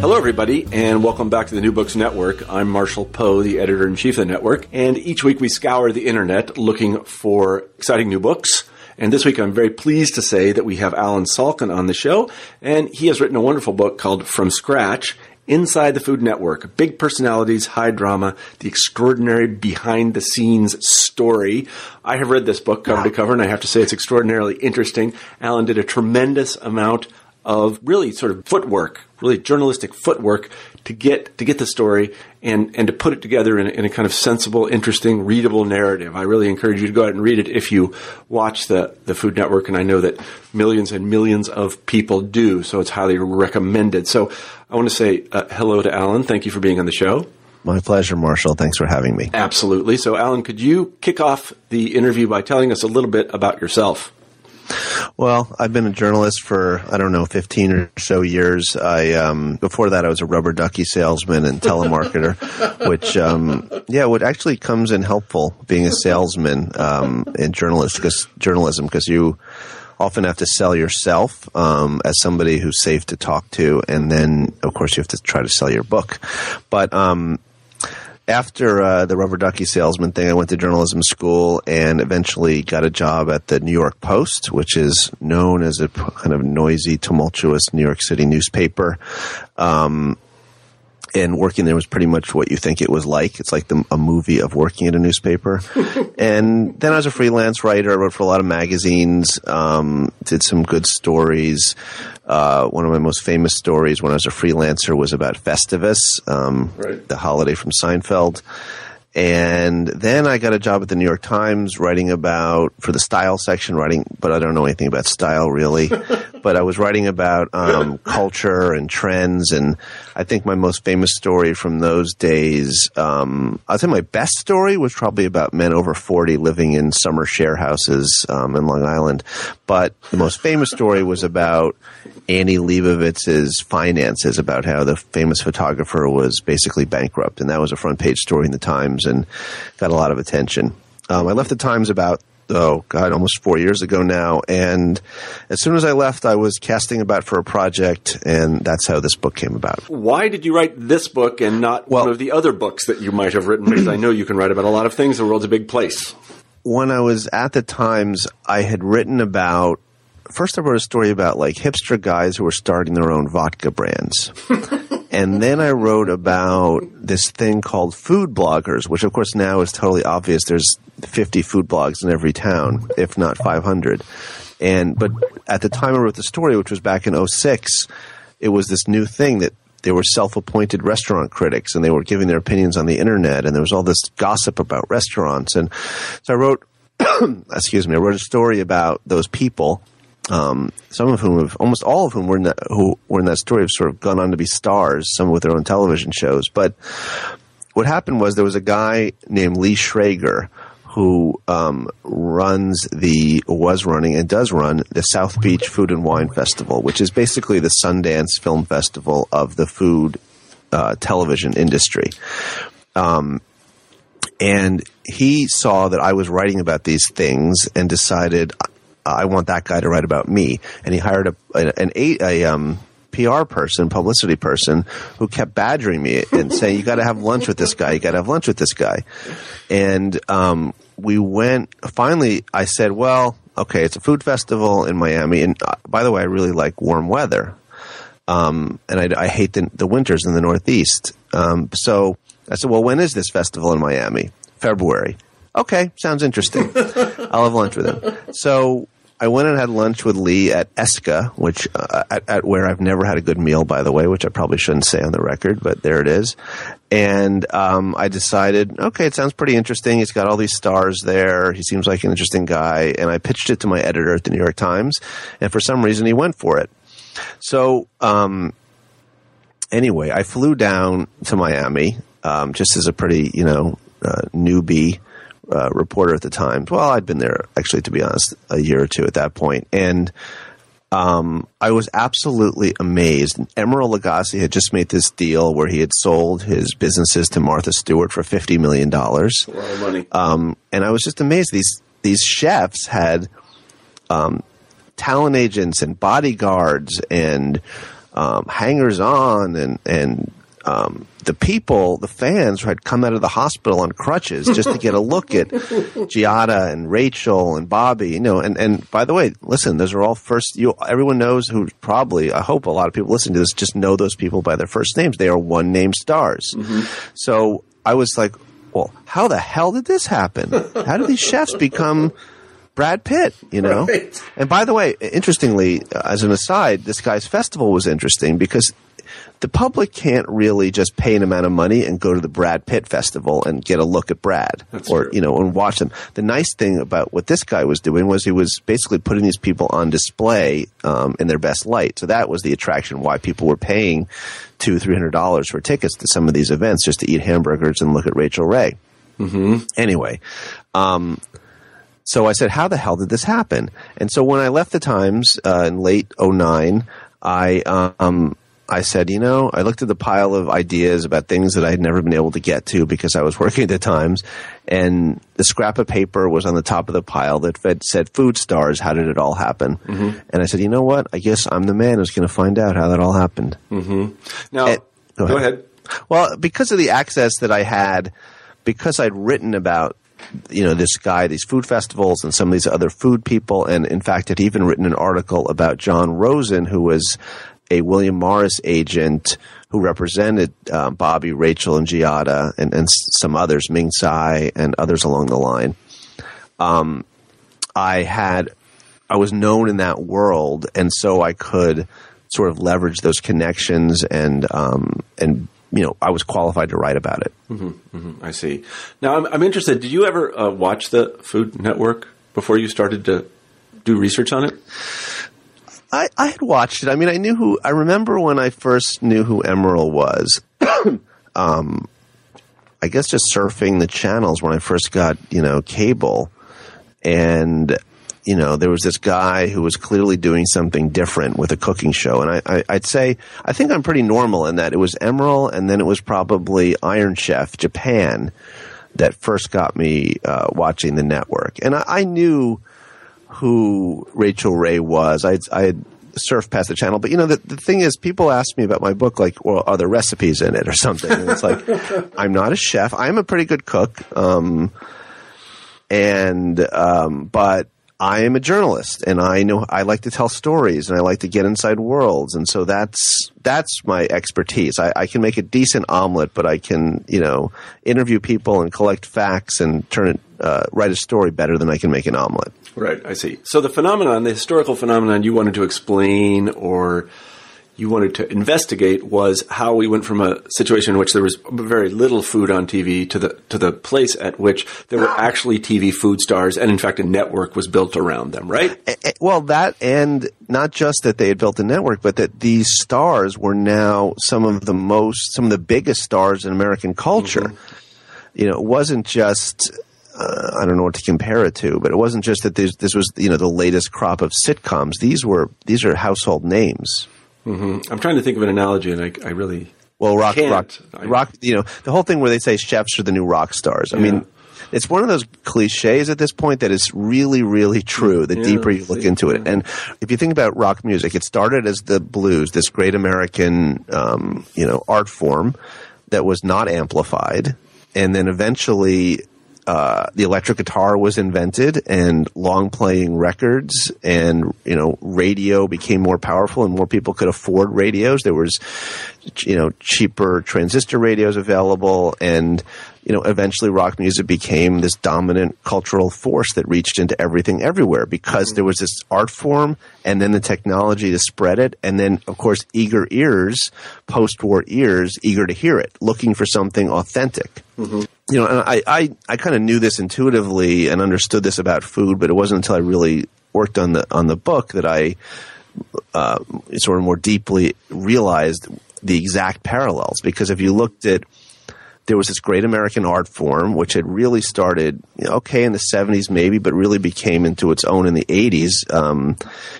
Hello, everybody, and welcome back to the New Books Network. I'm Marshall Poe, the editor in chief of the network, and each week we scour the internet looking for exciting new books. And this week I'm very pleased to say that we have Allen Salkin on the show, and he has written a wonderful book called From Scratch Inside the Food Network Big Personalities, High Drama, The Extraordinary Behind the Scenes Story. I have read this book cover to cover, and I have to say it's extraordinarily interesting. Allen did a tremendous amount of really sort of footwork, really journalistic footwork to get to get the story and and to put it together in, in, a kind of sensible, interesting, readable narrative. I really encourage you to go out and read it if you watch the the Food Network, and I know that millions and millions of people do. So it's highly recommended. So I want to say uh, hello to Allen. Thank you for being on the show. My pleasure, Marshall. Thanks for having me. Absolutely. So, Allen, could you kick off the interview by telling us a little bit about yourself? Well, I've been a journalist for I don't know fifteen or so years. I um, before that I was a rubber ducky salesman and telemarketer, which um, yeah, what actually comes in helpful being a salesman um, in journalist cause, journalism because you often have to sell yourself um, as somebody who's safe to talk to, and then of course you have to try to sell your book. But um, after uh, the rubber ducky salesman thing, I went to journalism school and eventually got a job at the New York Post, which is known as a kind of noisy, tumultuous New York City newspaper. Um, and working there was pretty much what you think it was like. It's like the, a movie of working at a newspaper. and then I was a freelance writer. I wrote for a lot of magazines, um, did some good stories. Uh, one of my most famous stories when I was a freelancer was about Festivus, um, right. the holiday from Seinfeld. And then I got a job at the New York Times writing about, for the style section, writing, but I don't know anything about style really. but I was writing about um, culture and trends. And I think my most famous story from those days, um, I'd say my best story was probably about men over 40 living in summer share houses um, in Long Island. But the most famous story was about Annie Leibovitz's finances about how the famous photographer was basically bankrupt. And that was a front page story in the Times and got a lot of attention. Um, I left the Times about, oh God, almost four years ago now. And as soon as I left, I was casting about for a project, and that's how this book came about. Why did you write this book and not well, one of the other books that you might have written? Because I know you can write about a lot of things. The world's a big place. When I was at the Times, I had written about first I wrote a story about like hipster guys who were starting their own vodka brands. and then I wrote about this thing called food bloggers, which of course now is totally obvious. There's 50 food blogs in every town, if not 500. And, but at the time I wrote the story, which was back in 06, it was this new thing that they were self-appointed restaurant critics and they were giving their opinions on the internet and there was all this gossip about restaurants. And so I wrote, excuse me, I wrote a story about those people um, some of whom have, almost all of whom were in that, who were in that story have sort of gone on to be stars, some with their own television shows. But what happened was there was a guy named Lee Schrager who um, runs the was running and does run the South Beach Food and Wine Festival, which is basically the Sundance Film Festival of the food uh, television industry. Um, and he saw that I was writing about these things and decided I want that guy to write about me. And he hired a, an, a, a um, PR person, publicity person, who kept badgering me and saying, "You got to have lunch with this guy. You got to have lunch with this guy." And um, we went. Finally, I said, "Well, okay, it's a food festival in Miami, and uh, by the way, I really like warm weather, um, and I, I, hate the, the, winters in the Northeast." Um, so I said, "Well, when is this festival in Miami?" February. Okay, sounds interesting. I'll have lunch with him. So I went and had lunch with Lee at Esca, which uh, at, at, where I've never had a good meal, by the way, which I probably shouldn't say on the record, but there it is. And um, I decided, okay, it sounds pretty interesting. He's got all these stars there. He seems like an interesting guy. And I pitched it to my editor at the New York Times, and for some reason, he went for it. So um, anyway, I flew down to Miami um, just as a pretty, you know, uh, newbie uh, reporter at the time. Well, I'd been there actually, to be honest, a year or two at that point, and um, I was absolutely amazed. Emeril Lagasse had just made this deal where he had sold his businesses to Martha Stewart for fifty million dollars. A lot of money. Um, and I was just amazed. These these chefs had um, talent agents and bodyguards and um, hangers on and and um, the people, the fans, had come out of the hospital on crutches just to get a look at Giada and Rachael and Bobby. You know, and and by the way, listen, those are all first. You everyone knows who probably. I hope a lot of people listening to this just know those people by their first names. They are one name stars. Mm-hmm. So I was like, well, how the hell did this happen? How did these chefs become? Brad Pitt, you know. Right. And by the way, interestingly, as an aside, this guy's festival was interesting because the public can't really just pay an amount of money and go to the Brad Pitt festival and get a look at Brad That's or true. you know and watch them. The nice thing about what this guy was doing was he was basically putting these people on display um, in their best light. So that was the attraction why people were paying two three hundred dollars for tickets to some of these events just to eat hamburgers and look at Rachael Ray. Mm-hmm. Anyway, um, so I said, "How the hell did this happen?" And so when I left the Times uh, in late '09, I um, I said, you know, I looked at the pile of ideas about things that I had never been able to get to because I was working at the Times, and the scrap of paper was on the top of the pile that fed, said "Food Stars." How did it all happen? And I said, you know what? I guess I'm the man who's going to find out how that all happened. Now, Eh, go go ahead. ahead. Well, because of the access that I had, because I'd written about you know this guy, these food festivals, and some of these other food people, and in fact, had even written an article about John Rosen, who was a William Morris agent who represented um, Bobby, Rachael, and Giada, and, and some others, Ming Tsai, and others along the line. Um, I had, I was known in that world, and so I could sort of leverage those connections, and um, and you know, I was qualified to write about it. I see. Now, I'm, I'm interested. Did you ever uh, watch the Food Network before you started to do research on it? I, I had watched it. I mean, I knew who. I remember when I first knew who Emeril was. um, I guess just surfing the channels when I first got you know cable, and you know there was this guy who was clearly doing something different with a cooking show, and I, I I'd say I think I'm pretty normal in that it was Emeril, and then it was probably Iron Chef Japan that first got me uh, watching the network, and I, I knew who Rachael Ray was. I I had surfed past the channel, but you know the the thing is, people ask me about my book, like, well, are there recipes in it or something? And it's like, I'm not a chef. I'm a pretty good cook, um, and um, but. I am a journalist and I know I like to tell stories and I like to get inside worlds and so that's that's my expertise. I, I can make a decent omelet, but I can you know interview people and collect facts and turn it uh, write a story better than I can make an omelet. Right, I see. So the phenomenon, the historical phenomenon you wanted to explain or you wanted to investigate was how we went from a situation in which there was very little food on TV to the to the place at which there were actually TV food stars and in fact a network was built around them, right? Eh, eh, Well, that and not just that they had built a network, but that these stars were now some of the most, some of the biggest stars in American culture. You know, it wasn't just. Uh, I don't know what to compare it to, but it wasn't just that this, this was you know the latest crop of sitcoms. These were these are household names. I'm trying to think of an analogy and I, I really Well, rock, Can't. rock, rock. You know, the whole thing where they say chefs are the new rock stars. I Yeah. mean, it's one of those cliches at this point that is really, really true. The Yeah, deeper you look into it, and if you think about rock music, it started as the blues, this great American, um, you know, art form that was not amplified, and then eventually. Uh, the electric guitar was invented and long playing records and you know radio became more powerful and more people could afford radios. There was you know cheaper transistor radios available and you know eventually rock music became this dominant cultural force that reached into everything everywhere because there was this art form and then the technology to spread it and then of course eager ears post-war ears eager to hear it looking for something authentic you know and i i, I kind of knew this intuitively and understood this about food but it wasn't until i really worked on the on the book that i uh, sort of more deeply realized the exact parallels. Because if you looked at there was this great American art form, which had really started, you know, okay, in the 70s maybe, but really became into its own in the 80s. Um,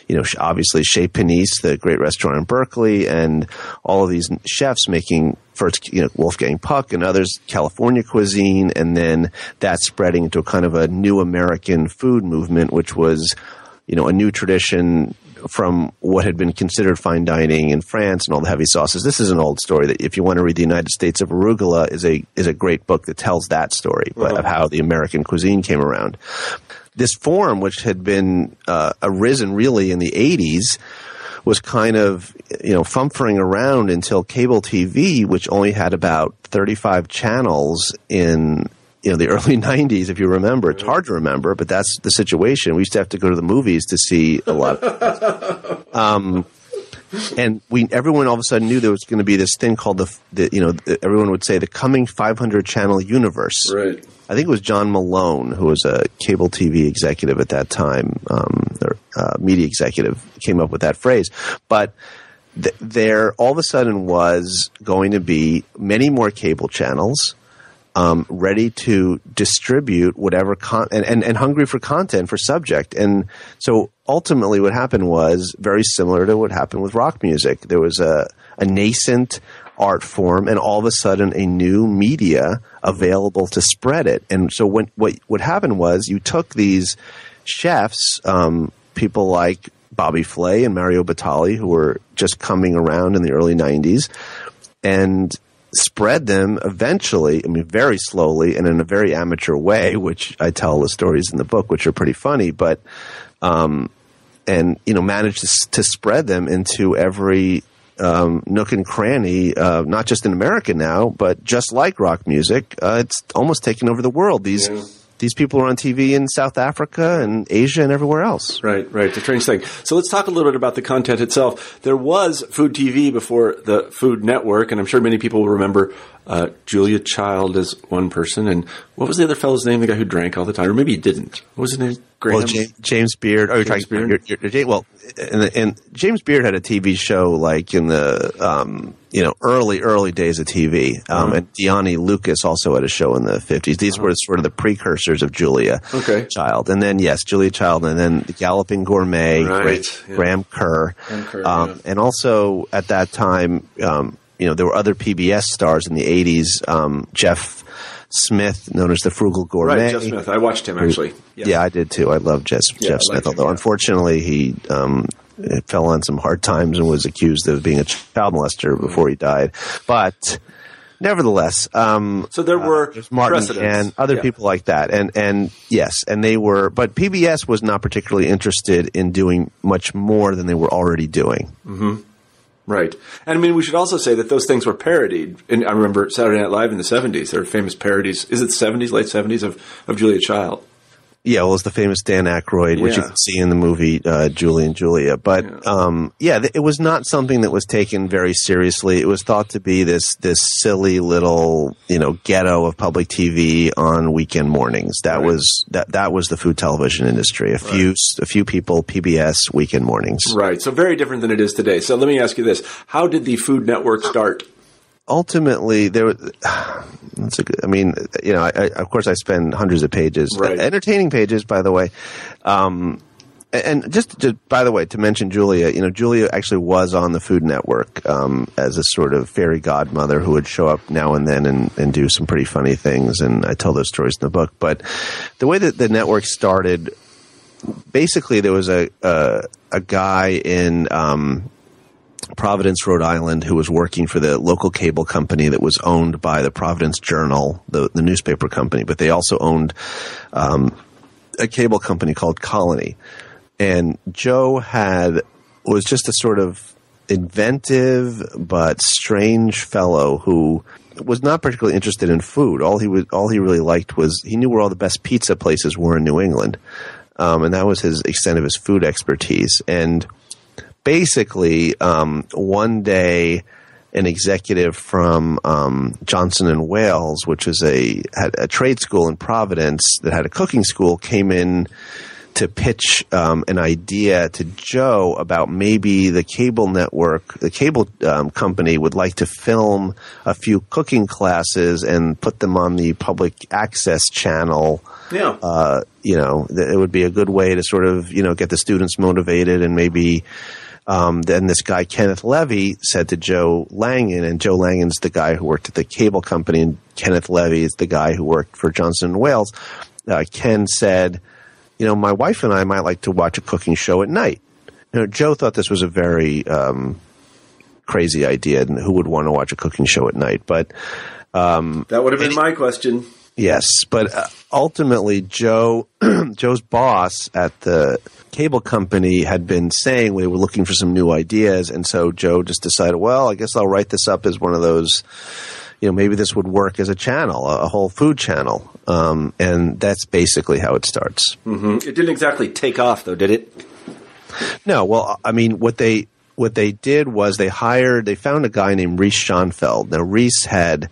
you know, obviously Chez Panisse, the great restaurant in Berkeley, and all of these chefs making first, you know, Wolfgang Puck and others, California cuisine, and then that spreading into a kind of a new American food movement, which was, you know, a new tradition from what had been considered fine dining in France and all the heavy sauces. This is an old story that if you want to read the United States of Arugula is a is a great book that tells that story uh-huh. of how the American cuisine came around. This form, which had been uh, arisen really in the 80s, was kind of you know fumfering around until cable TV, which only had about 35 channels in you know the early 90s if you remember it's hard to remember but that's the situation. We used to have to go to the movies to see a lot of um, and we everyone all of a sudden knew there was going to be this thing called the, the you know the, everyone would say the coming 500 channel universe. Right. I think it was john malone who was a cable tv executive at that time um, or uh, media executive came up with that phrase. But th- there all of a sudden was going to be many more cable channels um, ready to distribute whatever con- and, and, and hungry for content for subject. And so ultimately what happened was very similar to what happened with rock music. There was a, a nascent art form and all of a sudden a new media available to spread it. And so when, what, what happened was you took these chefs, um, people like Bobby Flay and Mario Batali, who were just coming around in the early 90s, and spread them eventually, I mean, very slowly and in a very amateur way, which I tell the stories in the book, which are pretty funny, but, um, and, you know, managed to, to spread them into every, um, nook and cranny, uh, not just in America now, but just like rock music, uh, it's almost taken over the world. These, yeah these people are on TV in South Africa and Asia and everywhere else. Right, right. The strange thing. So let's talk a little bit about the content itself. There was Food TV before the Food Network, and I'm sure many people will remember uh, Julia Child as one person, and what was the other fellow's name? The guy who drank all the time, or maybe he didn't. What was his name? Graham? Well, James, James Beard. Oh, you're James talking Beard. You're, you're, you're, well, and, and, James Beard had a TV show like in the um, you know early early days of TV, um, uh-huh. and Dione Lucas also had a show in the 50s. These uh-huh. were sort of the precursors of Julia okay. Child, and then yes, Julia Child, and then the Galloping Gourmet, right. yeah. Graham Kerr, Graham Kerr um, yeah. and also at that time. Um, you know, there were other PBS stars in the 80s. Um, Jeff Smith, known as the Frugal Gourmet. Right, Jeff Smith. I watched him actually. Yeah, yeah I did too. I love Jeff, yeah, Jeff Smith, although him, unfortunately he um, fell on some hard times and was accused of being a child molester mm-hmm. before he died. But nevertheless, um, so there were uh, Martin and other yeah. people like that, and and yes, and they were, but PBS was not particularly interested in doing much more than they were already doing. Mm-hmm. Right. And I mean, we should also say that those things were parodied. And I remember Saturday Night Live in the 70s. There were famous parodies. Is it 70s, late 70s of, of Julia Child? Yeah, well, it's the famous Dan Aykroyd, yeah. which you can see in the movie uh, Julie and Julia. But yeah. Um, yeah, it was not something that was taken very seriously. It was thought to be this this silly little you know ghetto of public TV on weekend mornings. That right. was that that was the food television industry. A right. few a few people PBS weekend mornings. Right. So very different than it is today. So let me ask you this: How did the Food Network start? Ultimately there was that's a good, I mean, you know, I, I, of course I spend hundreds of pages, right. entertaining pages, by the way. Um, and just, to, by the way, to mention Julia, you know, Julia actually was on the Food Network um, as a sort of fairy godmother who would show up now and then and, and do some pretty funny things. And I tell those stories in the book. But the way that the network started, basically, there was a a, a guy in um, Providence, Rhode Island, who was working for the local cable company that was owned by the Providence Journal, the, the newspaper company, but they also owned um, a cable company called Colony. And Joe had was just a sort of inventive but strange fellow who was not particularly interested in food. All he was, all he really liked was he knew where all the best pizza places were in New England, um, and that was his extent of his food expertise. And basically, um, one day, an executive from um, Johnson and Wales, which is a had a trade school in Providence that had a cooking school, came in to pitch um, an idea to Joe about maybe the cable network, the cable um, company would like to film a few cooking classes and put them on the public access channel. Yeah. Uh, you know, it would be a good way to sort of, you know, get the students motivated and maybe um, then this guy Kenneth Levy said to Joe Langan, and Joe Langan's the guy who worked at the cable company, and Kenneth Levy is the guy who worked for Johnson and Wales. Uh, Ken said, "You know, my wife and I might like to watch a cooking show at night." You know, Joe thought this was a very um, crazy idea, and who would want to watch a cooking show at night? But that would have been my question. Yes, but uh, ultimately, Joe, Joe's boss at the cable company had been saying we were looking for some new ideas, and so Joe just decided, well, I guess I'll write this up as one of those. You know, maybe this would work as a channel, a, whole food channel, um, and that's basically how it starts. It didn't exactly take off, though, did it? No, well, I mean, what they what they did was they hired, they found a guy named Reese Schonfeld. Now, Reese had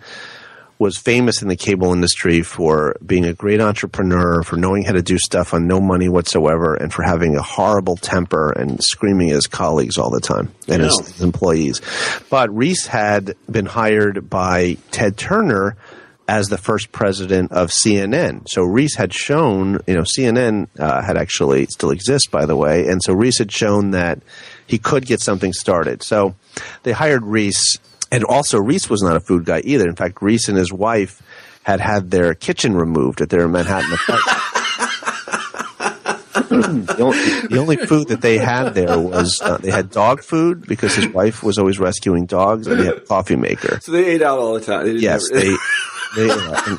was famous in the cable industry for being a great entrepreneur, for knowing how to do stuff on no money whatsoever, and for having a horrible temper and screaming at his colleagues all the time and his, his employees. But Reese had been hired by Ted Turner as the first president of CNN. So Reese had shown, you know, CNN uh, had actually still exists, by the way, and so Reese had shown that he could get something started. So they hired Reese, and also Reese was not a food guy either. In fact, Reese and his wife had had their kitchen removed at their Manhattan apartment. the, only, the only food that they had there was uh, they had dog food because his wife was always rescuing dogs, and they had a coffee maker. So they ate out all the time. They Yes, they. they uh,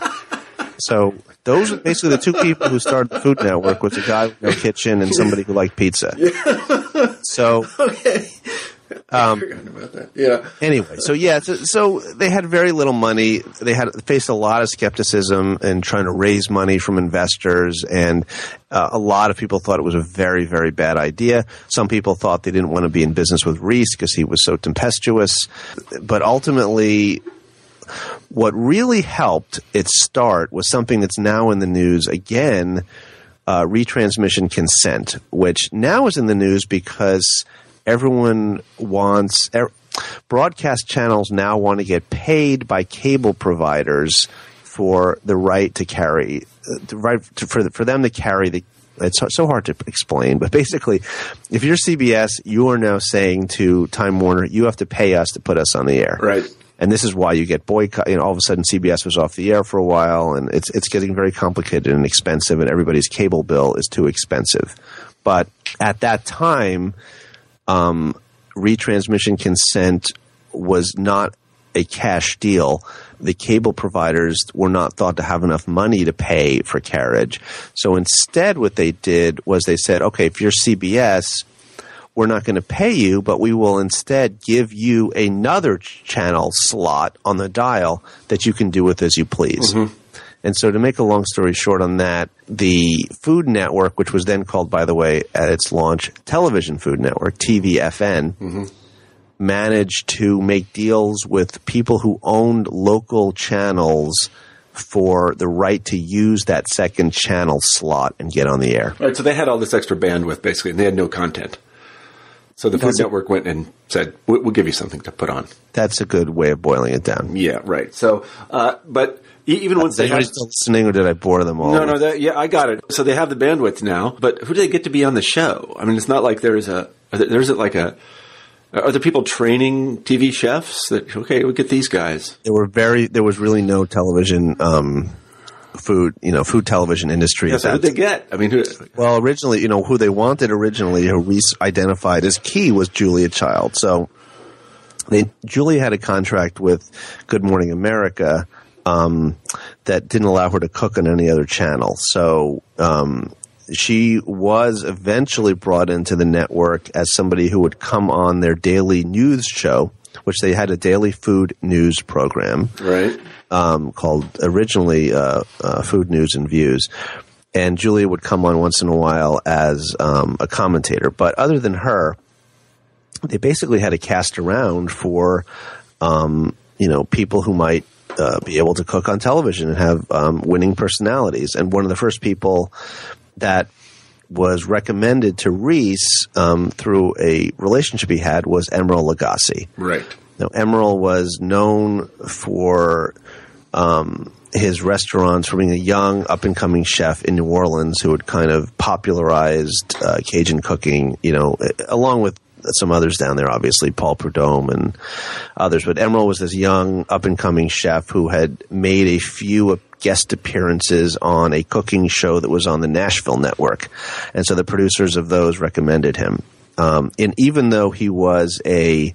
so those are basically the two people who started the Food Network: was a guy with no kitchen and somebody who liked pizza. So okay. um, about that. Yeah. anyway, so yeah, so, so they had very little money. They had faced a lot of skepticism in trying to raise money from investors, and uh, a lot of people thought it was a very, very bad idea. Some people thought they didn't want to be in business with Reese because he was so tempestuous. But ultimately, what really helped its start was something that's now in the news again uh, retransmission consent, which now is in the news because everyone wants. Er, broadcast channels now want to get paid by cable providers for the right to carry, the right to, for, for them to carry the. It's so- so hard to explain, but basically, if you're CBS, you are now saying to Time Warner, you have to pay us to put us on the air Right. and this is why you get boycott. You know, all of a sudden CBS was off the air for a while, and it's it's getting very complicated and expensive, and everybody's cable bill is too expensive. But at that time, um, retransmission consent was not a cash deal. The cable providers were not thought to have enough money to pay for carriage. So instead, what they did was they said, okay, if you're CBS, we're not going to pay you, but we will instead give you another channel slot on the dial that you can do with as you please. And so, to make a long story short on that, the Food Network, which was then called, by the way, at its launch, Television Food Network, TVFN, managed to make deals with people who owned local channels for the right to use that second channel slot and get on the air. Right. So they had all this extra bandwidth, basically, and they had no content. So the Food That's. Network went and said, "We- "We'll give you something to put on." That's a good way of boiling it down. Yeah. Right. So, uh, but even once they had, still listening, or did I bore them all? No, no, that, yeah, I got it. So they have the bandwidth now, but who do they get to be on the show? I mean, it's not like there's a, are there, there's like a, are there people training TV chefs that, okay, we get these guys? There were very. There was really no television, um, food. You know, food television industry. Yeah, so who'd they get? I mean, who, Well, originally, you know, who they wanted originally, who Reese identified as key was Julia Child. So they Julia had a contract with Good Morning America um, that didn't allow her to cook on any other channel. So um, she was eventually brought into the network as somebody who would come on their daily news show, which they had a daily food news program right? um, called originally uh, uh, Food News and Views. And Julia would come on once in a while as um, a commentator. But other than her, they basically had a cast around for, um, you know, people who might uh, be able to cook on television and have um, winning personalities. And one of the first people that was recommended to Reese um, through a relationship he had was Emeril Lagasse. Right. Now, Emeril was known for um, his restaurants for being a young, up and coming chef in New Orleans who had kind of popularized uh, Cajun cooking, you know, along with some others down there, obviously, Paul Prudhomme and others. But Emeril was this young, up and coming chef who had made a few guest appearances on a cooking show that was on the Nashville network. And so the producers of those recommended him. Um, and even though he was a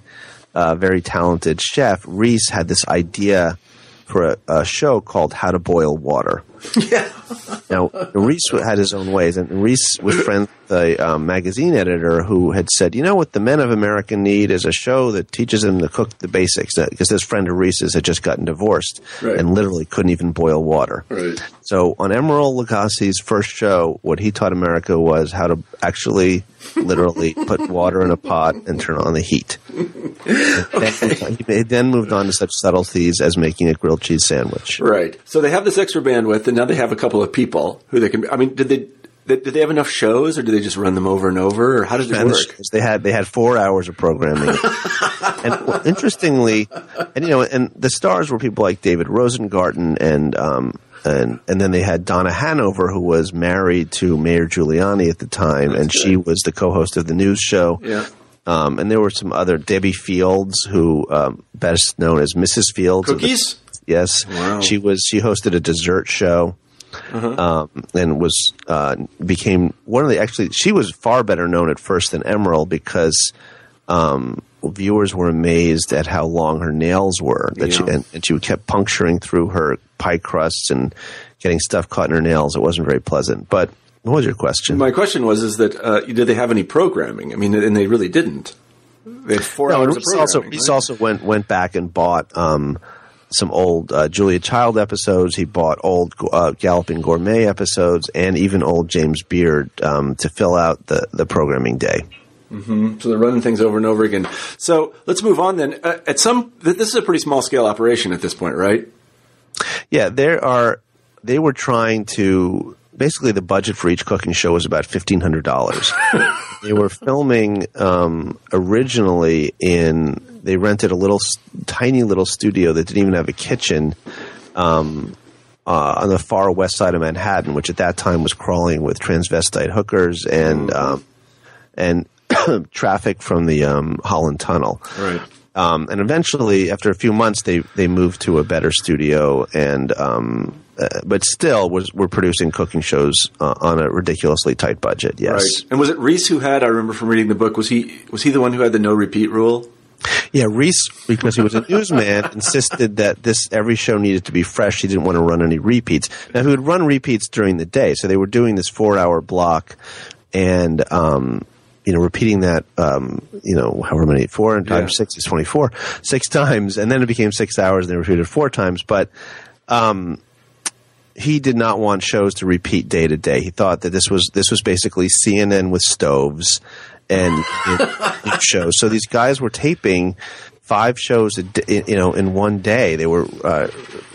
uh, very talented chef, Reese had this idea for a, a, show called How to Boil Water. Yeah. now, Reese had his own ways, and Reese was friends with a um, magazine editor who had said, you know what the men of America need is a show that teaches them to cook the basics. Because this friend of Reese's had just gotten divorced right. and literally couldn't even boil water. Right. So on Emeril Lagasse's first show, what he taught America was how to actually literally put water in a pot and turn on the heat. he then moved on to such subtleties as making a grilled cheese sandwich. Right. So they have this extra bandwidth, and now they have a couple of people who they can. I mean, did they? Did they have enough shows, or did they just run them over and over, or how did it work? They had they had four hours of programming, and well, interestingly, and you know, and the stars were people like David Rosengarten and um, and and then they had Donna Hanover, who was married to Mayor Giuliani at the time, That's and good. she was the co-host of the news show. Yeah. Um, and there were some other Debbie Fields, who um, best known as Mrs. Fields. Cookies. Yes, Wow. she was. She hosted a dessert show. Um, and was uh, became one of the actually she was far better known at first than Emeril because um, viewers were amazed at how long her nails were that she and, and she kept puncturing through her pie crusts and getting stuff caught in her nails. It wasn't very pleasant. But what was your question? My question was: Is that uh, did they have any programming? I mean, and they really didn't. They had four No, hours of Reese programming. also right? also went went back and bought um, some old uh, Julia Child episodes. He bought old uh, Galloping Gourmet episodes and even old James Beard um, to fill out the the programming day. So they're running things over and over again. So let's move on then. Uh, at some, th- this is a pretty small scale operation at this point, right? Yeah, there are. They were trying to basically the budget for each cooking show was about fifteen hundred dollars. they were filming um, originally in. They rented a little tiny little studio that didn't even have a kitchen. Um, uh, on the far west side of Manhattan, which at that time was crawling with transvestite hookers and um, and traffic from the um, Holland Tunnel. Right. Um, and eventually, after a few months, they they moved to a better studio, and um, uh, but still was were producing cooking shows uh, on a ridiculously tight budget. Yes, Right. And was it Reese who had? I remember from reading the book. Was he was he the one who had the no repeat rule? Yeah. Reese, because he was a newsman, insisted that this every show needed to be fresh. He didn't want to run any repeats. Now he would run repeats during the day, so they were doing this four hour block, and um, you know, repeating that, um, you know, however many, four and times Yeah. six is 24, six times, and then it became six hours, and they repeated four times. But, um, he did not want shows to repeat day to day. He thought that this was, this was basically CNN with stoves and shows. So these guys were taping five shows a you know, in one day. They were, uh,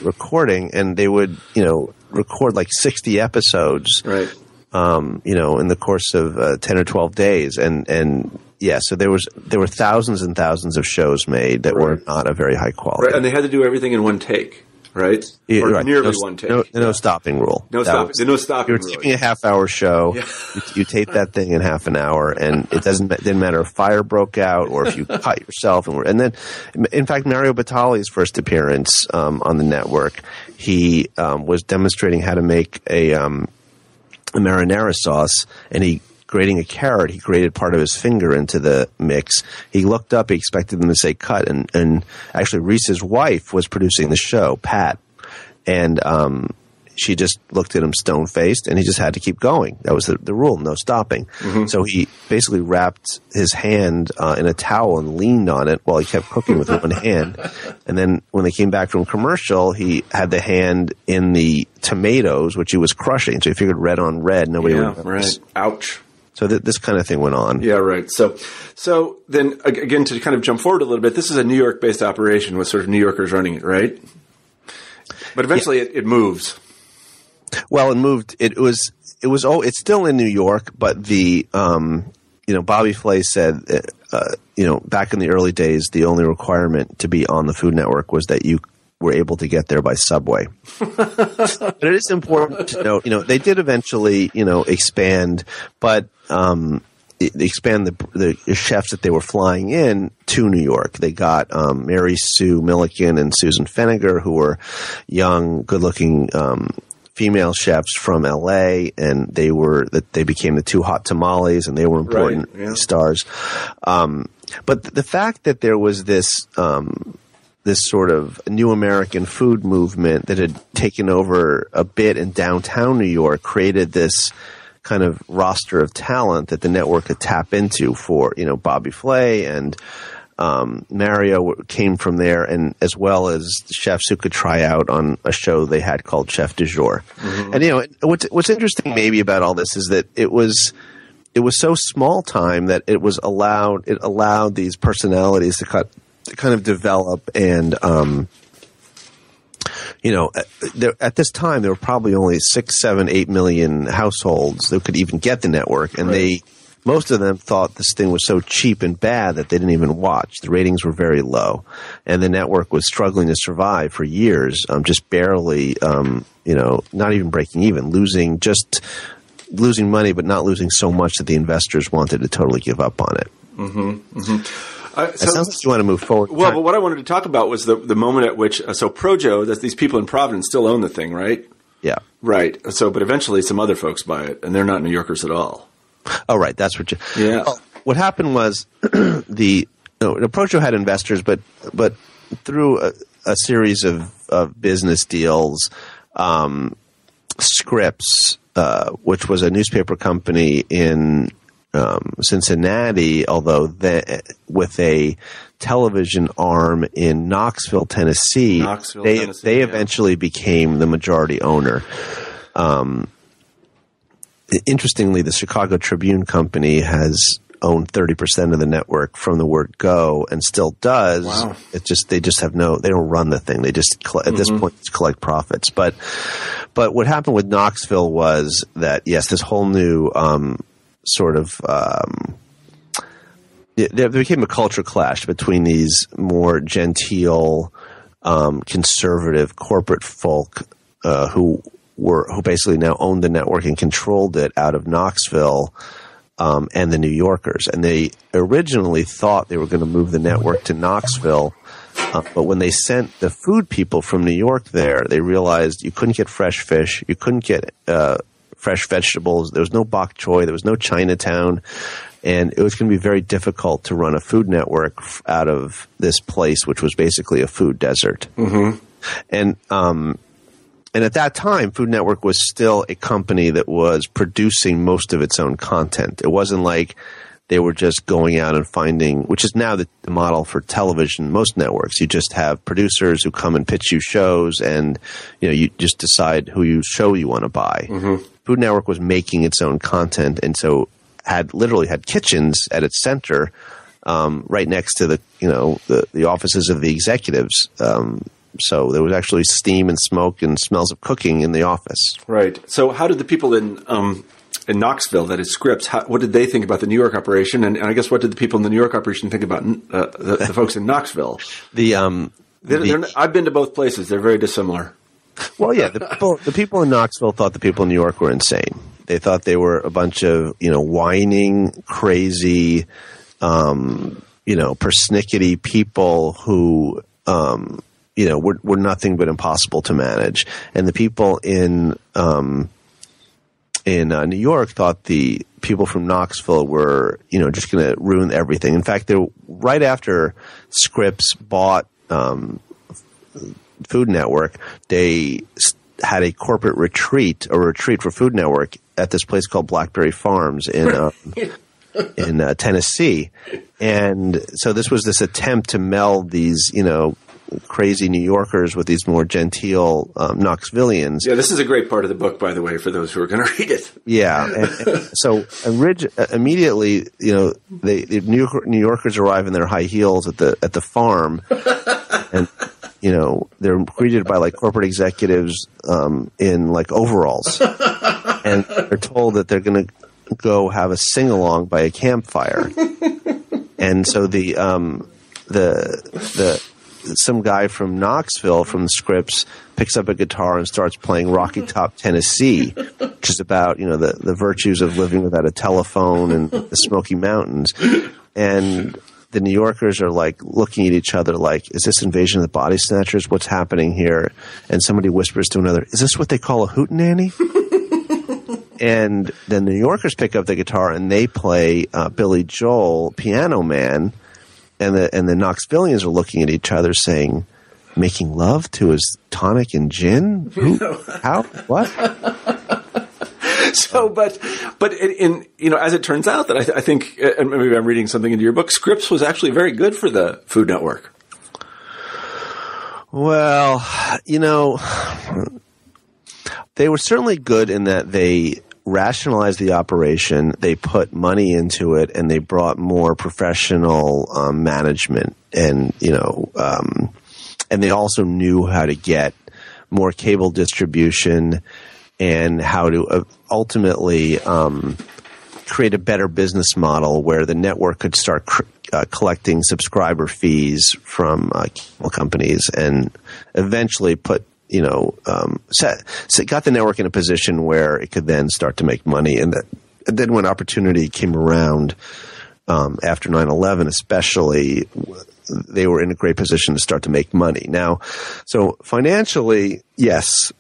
recording and they would, you know, record like 60 episodes Right. um, you know, in the course of uh, ten or twelve days, and and yeah, so there was there were thousands and thousands of shows made that were not of very high quality. Right. And they had to do everything in one take, right? Or right. nearly no, one take. No, no stopping rule. No That stop- was- no stopping You were rule. taping a half hour show. Yeah. You, you tape that thing in half an hour, and it doesn't didn't matter if fire broke out or if you cut yourself. And, and then, in fact, Mario Batali's first appearance um, on the network, he um, was demonstrating how to make a, um, a marinara sauce, and he grating a carrot, he grated part of his finger into the mix. He looked up, he expected them to say cut, and, and actually Reese's wife was producing the show, Pat, and um, she just looked at him stone faced, and he just had to keep going. That was the, the rule, no stopping. So he basically wrapped his hand uh, in a towel and leaned on it while he kept cooking with one hand. And then when they came back from commercial, he had the hand in the tomatoes, which he was crushing. So he figured red on red, nobody Yeah. would Right. Ouch. So th- this kind of thing went on. Yeah, right. So, so then again, to kind of jump forward a little bit, this is a New York-based operation with sort of New Yorkers running it, right? But eventually, it, it moves. Well, it moved. It was it was oh, it's still in New York, but the um, you know, Bobby Flay said, uh, you know, back in the early days, the only requirement to be on the Food Network was that you were able to get there by subway. but it is important to note, you know, they did eventually, you know, expand, but um, expand the, the chefs that they were flying in to New York. They got um, Mary Sue Milliken and Susan Feniger, who were young, good-looking um, female chefs from LA, and they were that they became the two hot tamales, and they were important Right, yeah. stars. Um, but the fact that there was this um, this sort of new American food movement that had taken over a bit in downtown New York created this kind of roster of talent that the network could tap into for you know Bobby Flay and um, Mario came from there, and as well as chefs who could try out on a show they had called Chef du Jour. And you know what's what's interesting maybe about all this is that it was it was so small time that it was allowed it allowed these personalities to cut to kind of develop and um, you know at, at this time there were probably only six seven eight million households that could even get the network and they most of them thought this thing was so cheap and bad that they didn't even watch. The ratings were very low and the network was struggling to survive for years um, just barely um, you know not even breaking even losing just losing money but not losing so much that the investors wanted to totally give up on it Uh, it so, sounds like you want to move forward well, but what I wanted to talk about was the the moment at which uh, so Projo, that these people in Providence still own the thing, right? yeah Right. So, but eventually some other folks buy it, and they're not New Yorkers at all. Oh, right. That's what you. Yeah. Well, what happened was the no, Projo had investors, but but through a, a series of, of business deals, um, Scripps, uh, which was a newspaper company in um, Cincinnati, although the, with a television arm in Knoxville, Tennessee, Knoxville, they Tennessee, they yeah. eventually became the majority owner Um, interestingly, the Chicago Tribune Company has owned 30% of the network from the word go and still does. Wow. It just, they just have no, they don't run the thing. They just, coll- at this point, collect profits. But, but what happened with Knoxville was that, yes, this whole new, um, sort of, um, there became a culture clash between these more genteel, um, conservative corporate folk uh, who were who basically now owned the network and controlled it out of Knoxville um, and the New Yorkers. And they originally thought they were going to move the network to Knoxville. Uh, but when they sent the food people from New York there, they realized you couldn't get fresh fish, you couldn't get uh, fresh vegetables. There was no bok choy, there was no Chinatown, and it was going to be very difficult to run a food network out of this place, which was basically a food desert. Mm-hmm. And um, and at that time, Food Network was still a company that was producing most of its own content. It wasn't like they were just going out and finding, which is now the, the model for television. Most networks, you just have producers who come and pitch you shows, and you know you just decide who you show you want to buy. Food Network was making its own content, and so had literally had kitchens at its center, um, right next to the you know the, the offices of the executives. Um, so there was actually steam and smoke and smells of cooking in the office. Right. So, how did the people in um, in Knoxville, that is Scripps, how, what did they think about the New York operation? And, and I guess what did the people in the New York operation think about uh, the, the folks in Knoxville? The um, They're, the- they're, not- I've been to both places; they're very dissimilar. Well, yeah, the people the people in Knoxville thought the people in New York were insane. They thought they were a bunch of you know whining, crazy, um, you know, persnickety people who um, you know were, were nothing but impossible to manage. And the people in um, in uh, New York thought the people from Knoxville were, you know, just going to ruin everything. In fact, they were, right after Scripps bought um, Food Network, they had a corporate retreat, a retreat for Food Network at this place called Blackberry Farms in um, in uh, Tennessee, and so this was this attempt to meld these, you know. Crazy New Yorkers with these more genteel um, Knoxvillians, Yeah, this is a great part of the book, by the way, for those who are going to read it. yeah, and, and so orig- uh, immediately, you know, they, the New, York, New Yorkers arrive in their high heels at the at the farm, and you know, they're greeted by like corporate executives um, in like overalls, and they're told that they're going to go have a sing along by a campfire, and so the um, the the some guy from Knoxville from the Scripps picks up a guitar and starts playing Rocky Top Tennessee, which is about you know the the virtues of living without a telephone and the Smoky Mountains, and the New Yorkers are like looking at each other like, is this invasion of the body snatchers? What's happening here? And somebody whispers to another, is this what they call a hootenanny? and then the New Yorkers pick up the guitar and they play uh, Billy Joel, Piano Man, and the and the Knoxvillians are looking at each other saying, making love to his tonic and gin? Who, how? What? so, but, but in, you know, as it turns out, that I, I think, and maybe I'm reading something into your book, Scripps was actually very good for the Food Network. Well, you know, they were certainly good in that they rationalized the operation, they put money into it, and they brought more professional um, management, and you know, um, and they also knew how to get more cable distribution and how to uh, ultimately um, create a better business model where the network could start cr- uh, collecting subscriber fees from uh, companies and eventually put you know um, set, set, got the network in a position where it could then start to make money. And, that, and then when opportunity came around um, after 9-11 especially they were in a great position to start to make money. Now so financially yes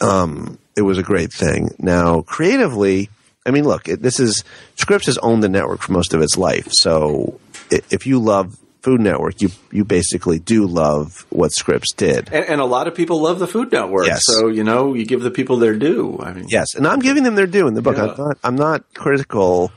um, it was a great thing. Now, creatively, I mean, look, it, this is Scripps has owned the network for most of its life. So, if you love Food Network, you you basically do love what Scripps did, and, and, a lot of people love the Food Network. Yes. So you know, you give the people their due. I mean, yes, and I'm giving them their due in the book. Yeah. I'm not I'm not critical.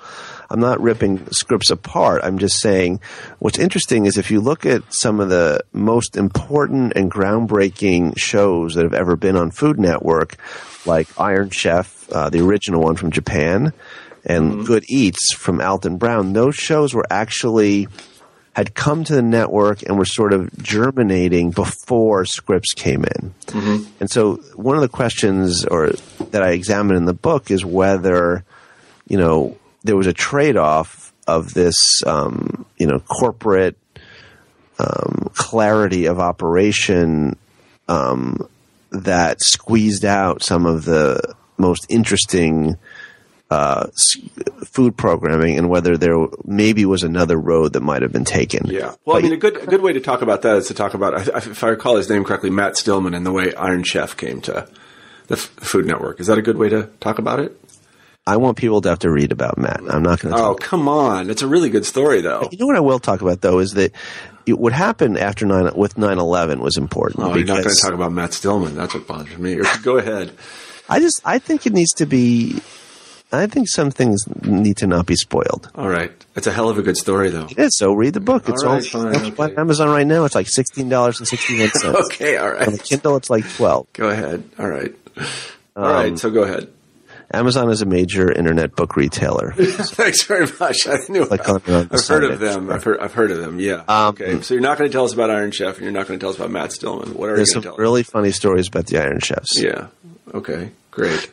I'm not ripping Scripps apart. I'm just saying what's interesting is if you look at some of the most important and groundbreaking shows that have ever been on Food Network, like Iron Chef, uh, the original one from Japan, and mm-hmm. Good Eats from Alton Brown, those shows were actually had come to the network and were sort of germinating before Scripps came in. Mm-hmm. And so one of the questions or that I examine in the book is whether, you know, there was a trade off of this, um, you know, corporate um, clarity of operation um, that squeezed out some of the most interesting uh, food programming and whether there maybe was another road that might have been taken. Yeah. Well, but I mean, a good a good way to talk about that is to talk about, if I recall his name correctly, Matt Stillman and the way Iron Chef came to the Food Network. Is that a good way to talk about it? I want people to have to read about Matt. I'm not going to. Oh, come on! It's a really good story, though. You know what I will talk about though is that it, what happened after nine with 9/11 was important. Oh, you're not going to talk about Matt Stillman. That's what bothers me. Go ahead. I just I think it needs to be. I think some things need to not be spoiled. All right, it's a hell of a good story, though. It is. So read the book. It's all right, fine, okay. on Amazon right now. It's like sixteen dollars and sixty one cents. okay, all right. On the Kindle, it's like twelve. Go ahead. All right. All um, right. So go ahead. Amazon is a major internet book retailer. Thanks very much. I knew. Like I've heard of them. I've heard, I've heard of them. Yeah. Um, okay. So you're not going to tell us about Iron Chef, and you're not going to tell us about Matt Stillman. What are There's you some really funny stories about the Iron Chefs. Yeah. Okay. Great.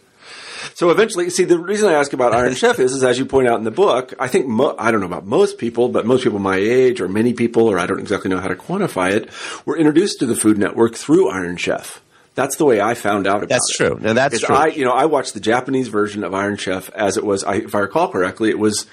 So eventually, see, the reason I ask about Iron Chef is, is as you point out in the book, I think mo- I don't know about most people, but most people my age, or many people, or I don't exactly know how to quantify it, were introduced to the Food Network through Iron Chef. That's the way I found out about that's it. true. Now that's true. I, you know, I watched the Japanese version of Iron Chef as it was. I, if I recall correctly, it was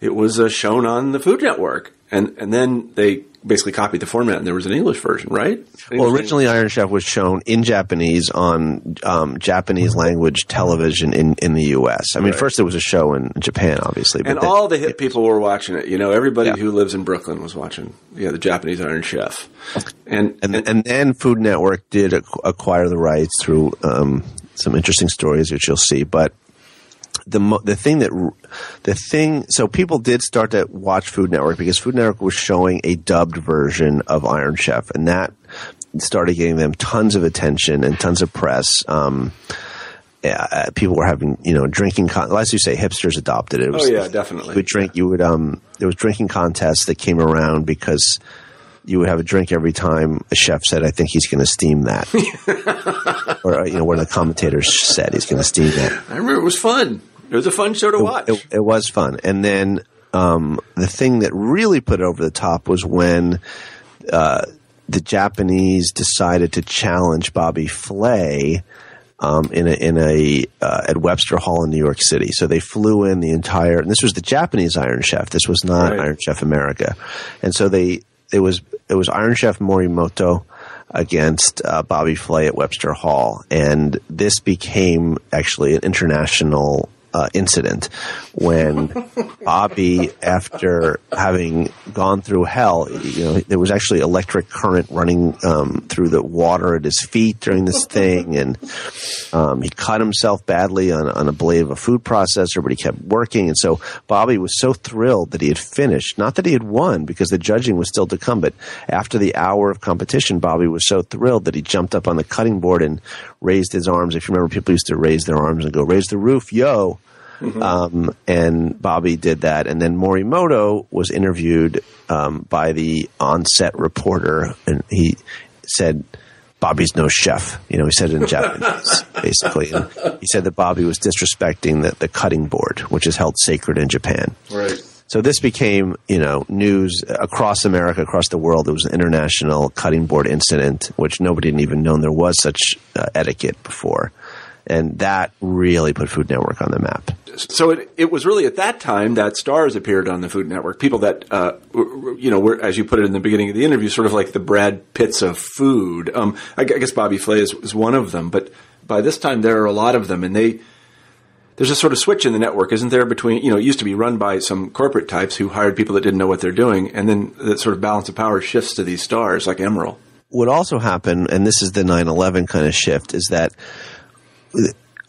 it was uh, shown on the Food Network, and and then they basically copied the format, and there was an English version, right? well, originally Iron Chef was shown in Japanese on um, Japanese language television in, in the U.S. I mean, right. first it was a show in Japan, obviously, and then, all the hip people were watching it. You know, everybody yeah. who lives in Brooklyn was watching. Yeah, the Japanese Iron Chef, and and, and, and then Food Network did acquire the rights through um, some interesting stories, which you'll see, but the the thing that the thing so people did start to watch Food Network because Food Network was showing a dubbed version of Iron Chef, and that started getting them tons of attention and tons of press. Um, yeah, people were having you know drinking. Con- as you say, hipsters adopted it. it was, oh yeah, definitely. You would drink. You would um. There was drinking contests that came around because you would have a drink every time a chef said, "I think he's going to steam that," or you know, one of the commentators said he's going to steam that. I remember it was fun. It was a fun show to watch. It, it was fun, and then um, the thing that really put it over the top was when uh, the Japanese decided to challenge Bobby Flay um, in a in a uh, at Webster Hall in New York City. So they flew in the entire, and this was the Japanese Iron Chef. This was not Right. Iron Chef America, and so they it was it was Iron Chef Morimoto against uh, Bobby Flay at Webster Hall, and this became actually an international. Uh, incident when Bobby, after having gone through hell, you know, there was actually electric current running um, through the water at his feet during this thing, and um, he cut himself badly on, on a blade of a food processor, but he kept working. And so Bobby was so thrilled that he had finished. Not that he had won, because the judging was still to come, but after the hour of competition, Bobby was so thrilled that he jumped up on the cutting board and raised his arms. If you remember, people used to raise their arms and go, raise the roof, yo. Um, and Bobby did that. And then Morimoto was interviewed um, by the on-set reporter, and he said, "Bobby's no chef." You know, he said it in Japanese, basically. And he said that Bobby was disrespecting the, the cutting board, which is held sacred in Japan. right. So this became, you know, news across America, across the world. It was an international cutting board incident, which nobody had even known there was such uh, etiquette before. And that really put Food Network on the map. So it, it was really at that time that stars appeared on the Food Network. People that, uh, you know, were, as you put it in the beginning of the interview, sort of like the Brad Pitts of food. Um, I, I guess Bobby Flay is, is one of them, but by this time there are a lot of them, and they there's a sort of switch in the network, isn't there? Between you know, it used to be run by some corporate types who hired people that didn't know what they're doing, and then that sort of balance of power shifts to these stars like Emeril. what also happened, and this is the 9-11 kind of shift, is that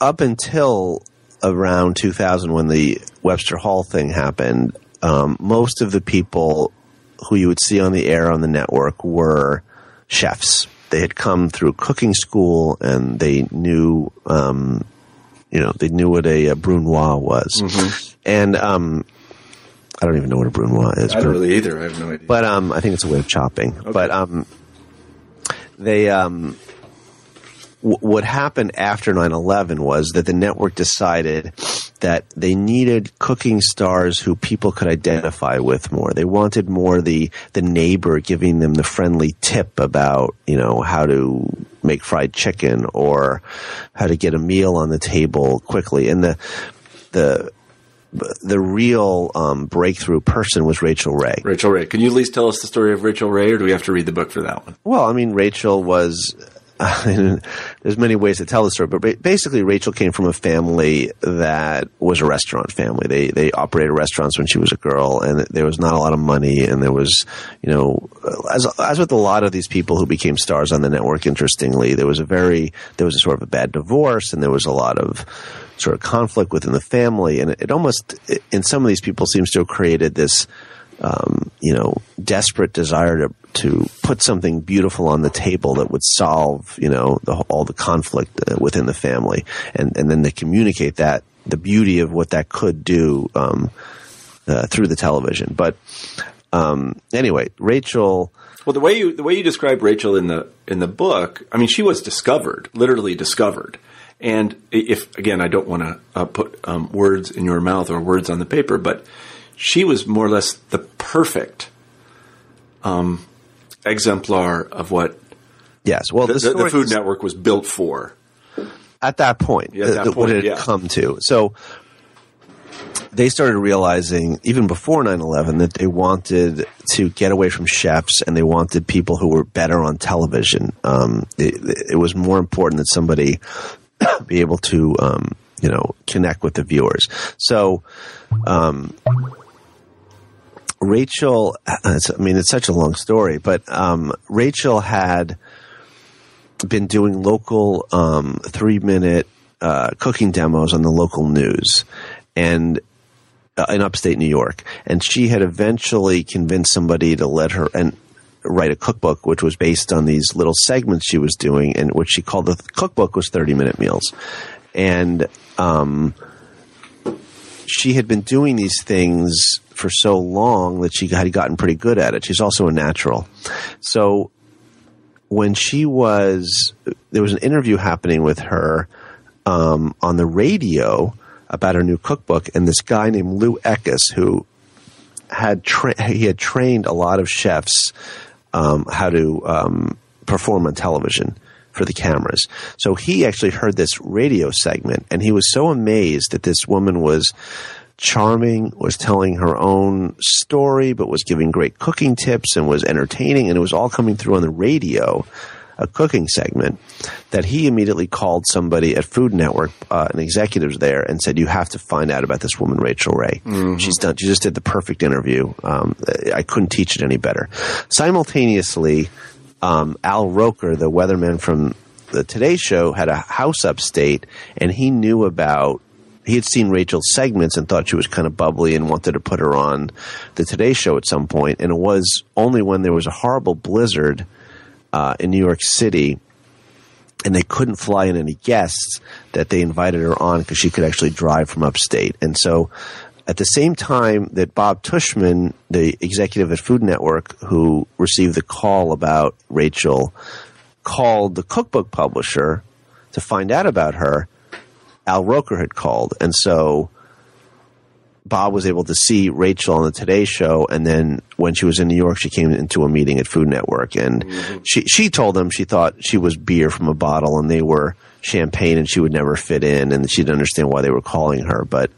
up until around 2000 when the Webster Hall thing happened, um, most of the people who you would see on the air on the network were chefs. They had come through cooking school and they knew, um, you know, they knew what a, a brunoise was. And um, I don't even know what a brunoise is. I don't but- really either. I have no idea. but um, I think it's a way of chopping. But um, they um, w- what happened after 9-11 was that the network decided that they needed cooking stars who people could identify with more. They wanted more the the neighbor giving them the friendly tip about you know how to make fried chicken or how to get a meal on the table quickly. And the the the real um, breakthrough person was Rachael Ray. Rachael Ray. Can you at least tell us the story of Rachael Ray, or do we have to read the book for that one? Well, I mean, Rachael was. there's many ways to tell the story, but basically, Rachael came from a family that was a restaurant family. They they operated restaurants when she was a girl, and there was not a lot of money, and there was, you know, as as with a lot of these people who became stars on the network. Interestingly, there was a very there was a sort of a bad divorce, and there was a lot of sort of conflict within the family, and it, it almost in some of these people seems to have created this um, you know, desperate desire to to put something beautiful on the table that would solve, you know, the, all the conflict uh, within the family, and and then to communicate that the beauty of what that could do um, uh, through the television. But um, anyway, Rachael. Well, the way you the way you describe Rachael in the in the book, I mean, she was discovered, literally discovered. And if again, I don't want to uh, put um, words in your mouth or words on the paper, but she was more or less the perfect um, exemplar of what Yes, well, the, the, the, the Food Network was built for. at that point, Yeah, at that the- what point, it had yeah. come to. So they started realizing, even before 9 11, that they wanted to get away from chefs and they wanted people who were better on television. Um, it, it was more important that somebody be able to, um, you know, connect with the viewers. So, um, Rachael, it's- I mean, it's such a long story, but um, Rachael had been doing local um, three minute uh, cooking demos on the local news and uh, in upstate New York. And she had eventually convinced somebody to let her and write a cookbook, which was based on these little segments she was doing, and what she called the cookbook was thirty minute meals. And um, she had been doing these things for so long that she had gotten pretty good at it. She's also a natural. So when she was, there was an interview happening with her um, on the radio about her new cookbook, and this guy named Lou Ekus, who had tra- he had trained a lot of chefs um, how to um, perform on television for the cameras. So he actually heard this radio segment, and he was so amazed that this woman was charming, was telling her own story, but was giving great cooking tips and was entertaining, and it was all coming through on the radio a cooking segment that he immediately called somebody at Food Network, uh, an executive there, and said, "You have to find out about this woman, Rachael Ray. Mm-hmm. She's done. She just did the perfect interview. Um, I couldn't teach it any better." Simultaneously, um, Al Roker, the weatherman from the Today Show, had a house upstate, and he knew about he had seen Rachael's segments and thought she was kind of bubbly and wanted to put her on the Today Show at some point. And it was only when there was a horrible blizzard uh, in New York City and they couldn't fly in any guests that they invited her on because she could actually drive from upstate. And so at the same time that Bob Tuschman, the executive at Food Network, who received the call about Rachael, called the cookbook publisher to find out about her, Al Roker had called. And so Bob was able to see Rachael on the Today Show, and then when she was in New York, she came into a meeting at Food Network, and mm-hmm. she she told them she thought she was beer from a bottle, and they were champagne, and she would never fit in, and she didn't understand why they were calling her, but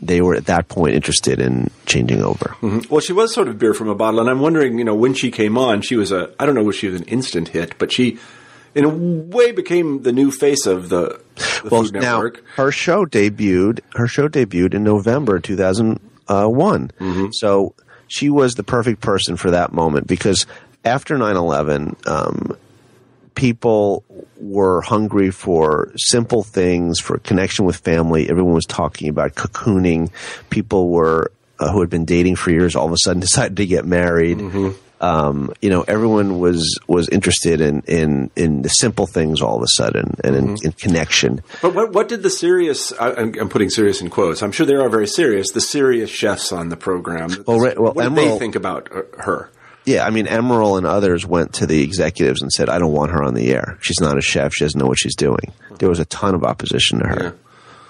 they were at that point interested in changing over. Mm-hmm. Well, she was sort of beer from a bottle, and I'm wondering, you know, when she came on, she was a I don't know if she was an instant hit, but she in a way became the new face of the, the well, Food Network. Now, her show debuted. Her show debuted in November 2001. Mm-hmm. So she was the perfect person for that moment because after 9/11, um, people were hungry for simple things, for connection with family. Everyone was talking about cocooning. People were uh, who had been dating for years all of a sudden decided to get married. Mm-hmm um, you know, everyone was was interested in in in the simple things all of a sudden and in, mm-hmm. in connection. But what what did the serious? I'm, I'm, putting serious in quotes. I'm sure they are very serious. The serious chefs on the program. Well, right, well, what Emeril, did they think about her? Yeah, I mean, Emeril and others went to the executives and said, "I don't want her on the air. She's not a chef. She doesn't know what she's doing." There was a ton of opposition to her. Yeah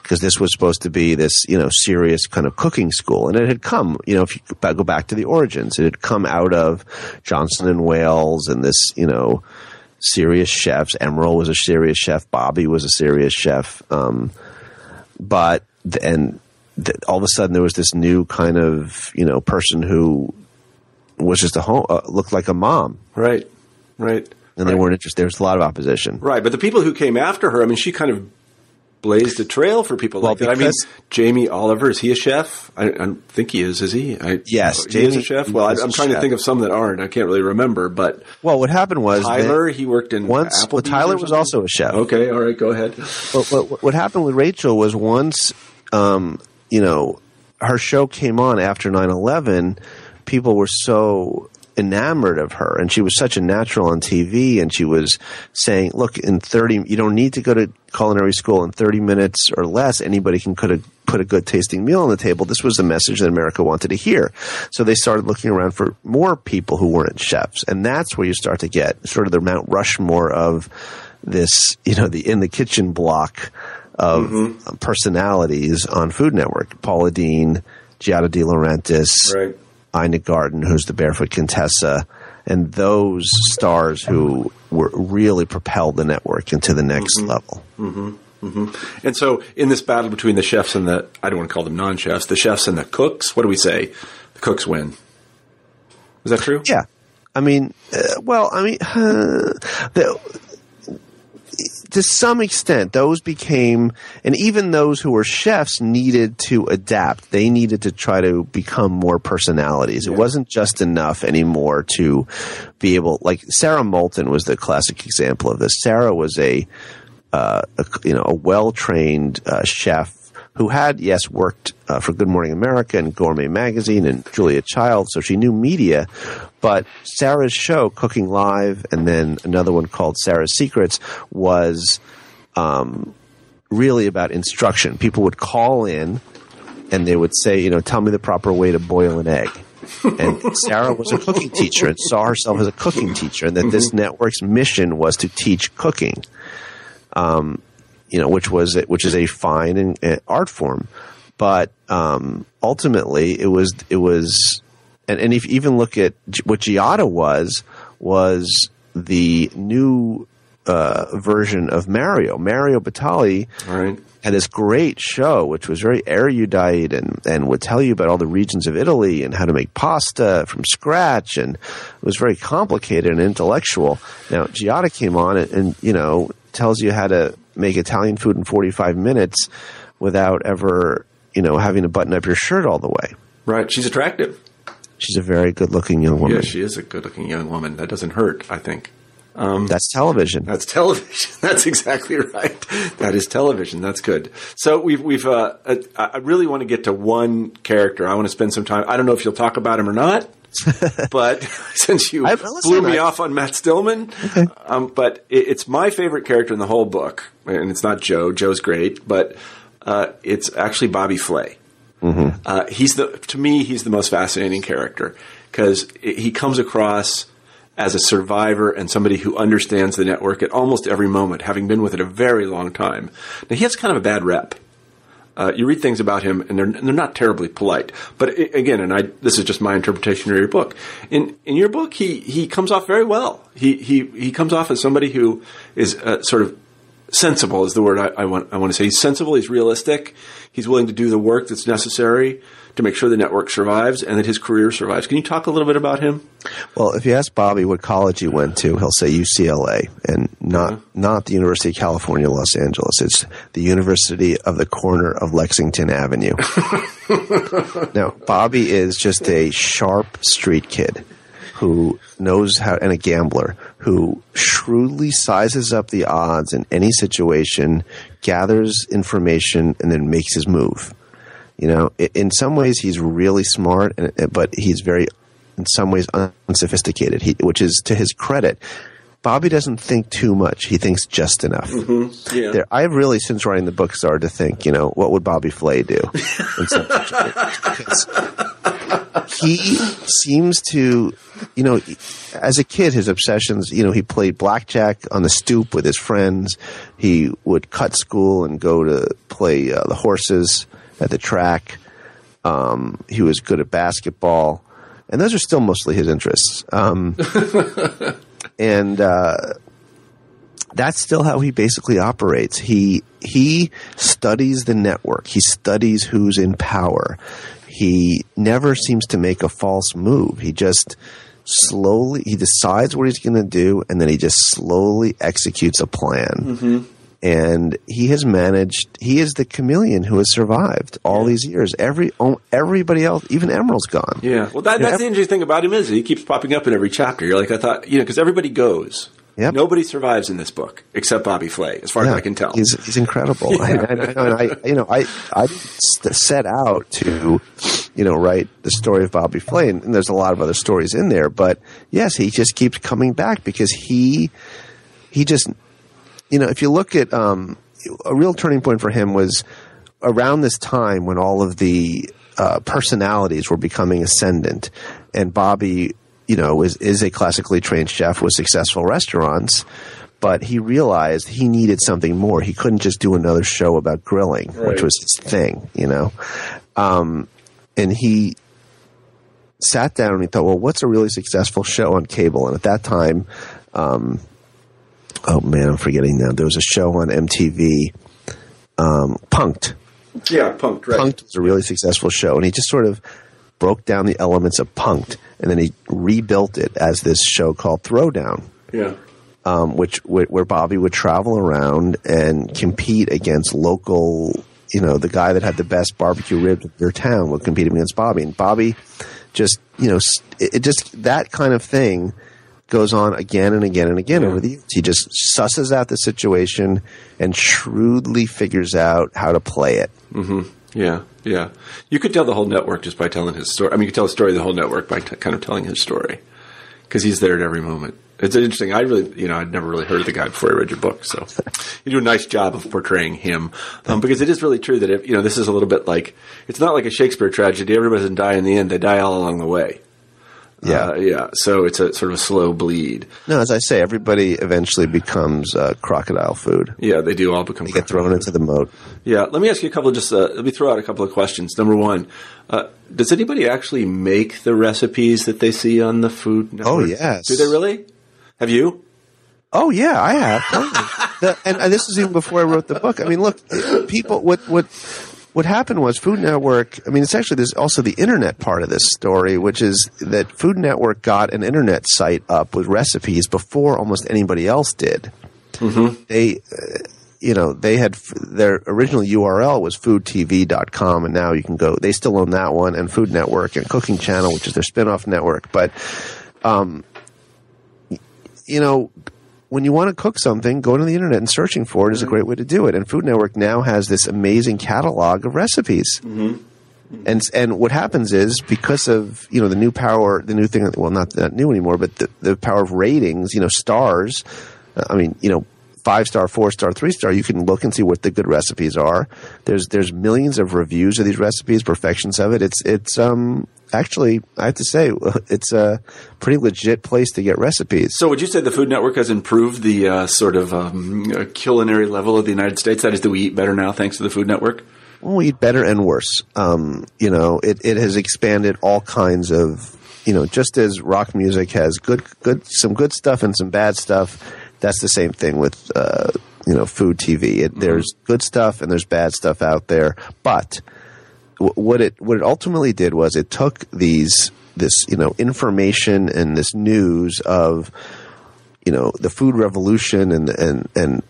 because this was supposed to be this, you know, serious kind of cooking school. And it had come, you know, if you go back to the origins, it had come out of Johnson and Wales and this, you know, serious chefs. Emeril was a serious chef. Bobby was a serious chef. Um, but, and all of a sudden there was this new kind of, you know, person who was just a home, uh, looked like a mom. Right. Right. And right. they weren't interested. There was a lot of opposition. Right. But the people who came after her, I mean, she kind of blazed a trail for people well, like that. I mean, Jamie Oliver is he a chef? I, I don't think he is. Is he? I, yes, he Jamie is a chef. Well, I, am trying chef. to think of some that aren't. I can't really remember. But well, what happened was Tyler. He worked in once. Well, Tyler was also a chef. Okay, all right, go ahead. But what, what happened with Rachael was once, um, you know, her show came on after 9-11, people were so enamored of her and she was such a natural on TV and she was saying, look, in 30, you don't need to go to culinary school in 30 minutes or less. Anybody can put a, put a good tasting meal on the table. This was the message that America wanted to hear. So they started looking around for more people who weren't chefs. And that's where you start to get sort of the Mount Rushmore of this, you know, the in the kitchen block of mm-hmm. personalities on Food Network. Paula Deen, Giada De Laurentiis, right. Ina Garten, who's the Barefoot Contessa, and those stars who were really propelled the network into the next mm-hmm. level. Mm-hmm. Mm-hmm. And so, in this battle between the chefs and the, I don't want to call them non chefs, the chefs and the cooks, what do we say? The cooks win. Is that true? Yeah. I mean, uh, well, I mean, uh, the, to some extent, those became, and even those who were chefs needed to adapt. They needed to try to become more personalities. Yeah. It wasn't just enough anymore to be able, like Sarah Moulton was the classic example of this. Sarah was a, uh, a you know, a well trained uh, chef who had, yes, worked uh, for Good Morning America and Gourmet Magazine and Julia Child, so she knew media, but Sarah's show, Cooking Live, and then another one called Sarah's Secrets, was um, really about instruction. People would call in and they would say, you know, tell me the proper way to boil an egg. and Sarah was a cooking teacher and saw herself as a cooking teacher, and that this network's mission was to teach cooking. Um, you know, which was which is a fine and, uh, art form, but um, ultimately it was it was, and, and if you even look at what Giada was was the new uh, version of Mario. Mario Batali right. had this great show, which was very erudite and, and would tell you about all the regions of Italy and how to make pasta from scratch. And it was very complicated and intellectual. Now, Giada came on and, and, you know, tells you how to make Italian food in 45 minutes without ever, you know, having to button up your shirt all the way. Right. She's attractive. She's a very good looking young woman. Yeah, she is a good looking young woman. That doesn't hurt, I think. That's television. That's television. That's exactly right. That is television. That's good. So we've we've. Uh, uh, I really want to get to one character. I want to spend some time. I don't know if you'll talk about him or not, but since you I- blew me I- off on Matt Stillman, um, but it, it's my favorite character in the whole book, and it's not Joe. Joe's great, but uh, it's actually Bobby Flay. Uh, he's the to me he's the most fascinating character because he comes across as a survivor and somebody who understands the network at almost every moment, having been with it a very long time. Now he has kind of a bad rep. Uh, you read things about him, and they're they're not terribly polite. But i again, and I this is just my interpretation of your book. In in your book, he he comes off very well. He he he comes off as somebody who is uh, sort of sensible is the word I, I want. I want to say he's sensible. He's realistic. He's willing to do the work that's necessary to make sure the network survives and that his career survives. Can you talk a little bit about him? Well, if you ask Bobby what college he went to, he'll say UCLA and not uh-huh. not the University of California, Los Angeles. It's the University of the corner of Lexington Avenue. now, Bobby is just a sharp street kid who knows how and a gambler who shrewdly sizes up the odds in any situation, gathers information and then makes his move. You know, in some ways he's really smart, but he's very, in some ways, unsophisticated. He, which is to his credit. Bobby doesn't think too much; he thinks just enough. Yeah. There, I've really, since writing the book, started to think, you know, what would Bobby Flay do? in some situations? Because he seems to, you know, as a kid, his obsessions, you know, he played blackjack on the stoop with his friends. He would cut school and go to play uh, the horses at the track. Um, he was good at basketball. And those are still mostly his interests. Um, and, uh, that's still how he basically operates. He he studies the network. He studies who's in power. He never seems to make a false move. He just slowly he decides what he's going to do, and then he just slowly executes a plan. And he has managed. He is the chameleon who has survived all these years. Every oh, everybody else, even Emeril's gone. Yeah. Well, that, that's the interesting thing about him is he keeps popping up in every chapter. You're like, I thought, you know, because everybody goes. Yep. Nobody survives in this book except Bobby Flay, as far as I can tell. He's he's incredible. I, know, and I you know I I set out to you know write the story of Bobby Flay, and, and there's a lot of other stories in there. But yes, he just keeps coming back because he he just you know if you look at um, a real turning point for him was around this time when all of the uh, personalities were becoming ascendant, and Bobby, you know, is is a classically trained chef with successful restaurants, but he realized he needed something more. He couldn't just do another show about grilling, which was his thing, you know. Um, and he sat down and he thought, well, what's a really successful show on cable? And at that time, um, oh man, I'm forgetting now. There was a show on MTV, um, Punked. yeah, punked, right. Punked was a really successful show, and he just sort of broke down the elements of Punked, and then he rebuilt it as this show called Throwdown, Yeah. um, which where Bobby would travel around and compete against local. You know, the guy that had the best barbecue ribs in their town would compete against Bobby, and Bobby just you know it, it just that kind of thing goes on again and again and again Yeah. over the years. He just susses out the situation and shrewdly figures out how to play it. Yeah, yeah. You could tell the whole network just by telling his story. I mean, you could tell the story of the whole network by t- kind of telling his story because he's there at every moment. It's interesting. I really, you know, I'd never really heard of the guy before I read your book. So you do a nice job of portraying him, um, because it is really true that if, you know this is a little bit like it's not like a Shakespeare tragedy. Everybody doesn't die in the end; they die all along the way. Yeah. Uh, yeah. So it's a sort of a slow bleed. No, as I say, everybody eventually becomes uh, crocodile food. Yeah, they do all become. They get thrown into the moat. Yeah, let me ask you a couple of just. Uh, let me throw out a couple of questions. Number one, uh, does anybody actually make the recipes that they see on the Food Network? Oh, yes. Do they really? Have you? Oh yeah, I have. the, and, and this is even before I wrote the book. I mean, look, people. What what what happened was Food Network. I mean, it's actually there's also the internet part of this story, which is that Food Network got an internet site up with recipes before almost anybody else did. They. Uh, you know, they had f- their original URL was foodtv.com, and now you can go. They still own that one, and Food Network and Cooking Channel, which is their spin-off network. But um, you know, when you want to cook something, going to the internet and searching for it is a mm-hmm. great way to do it. And Food Network now has this amazing catalog of recipes. Mm-hmm. Mm-hmm. And and what happens is because of you know the new power, the new thing. Well, not that new anymore, but the, the power of ratings. You know, stars. uh, I mean, you know, five star, four star, three star. You can look and see what the good recipes are. There's there's millions of reviews of these recipes, perfections of it. It's it's um actually I have to say it's a pretty legit place to get recipes. So, would you say the Food Network has improved the uh, sort of um, culinary level of the United States? That is, do we eat better now thanks to the Food Network? Well, we eat better and worse. Um, you know, it, it has expanded all kinds of, you know, just as rock music has good, good, some good stuff and some bad stuff. That's the same thing with, uh, you know, food TV. It, There's good stuff and there's bad stuff out there. But wh- what it, what it ultimately did was it took these, this, you know, information and this news of, you know, the food revolution and, and, and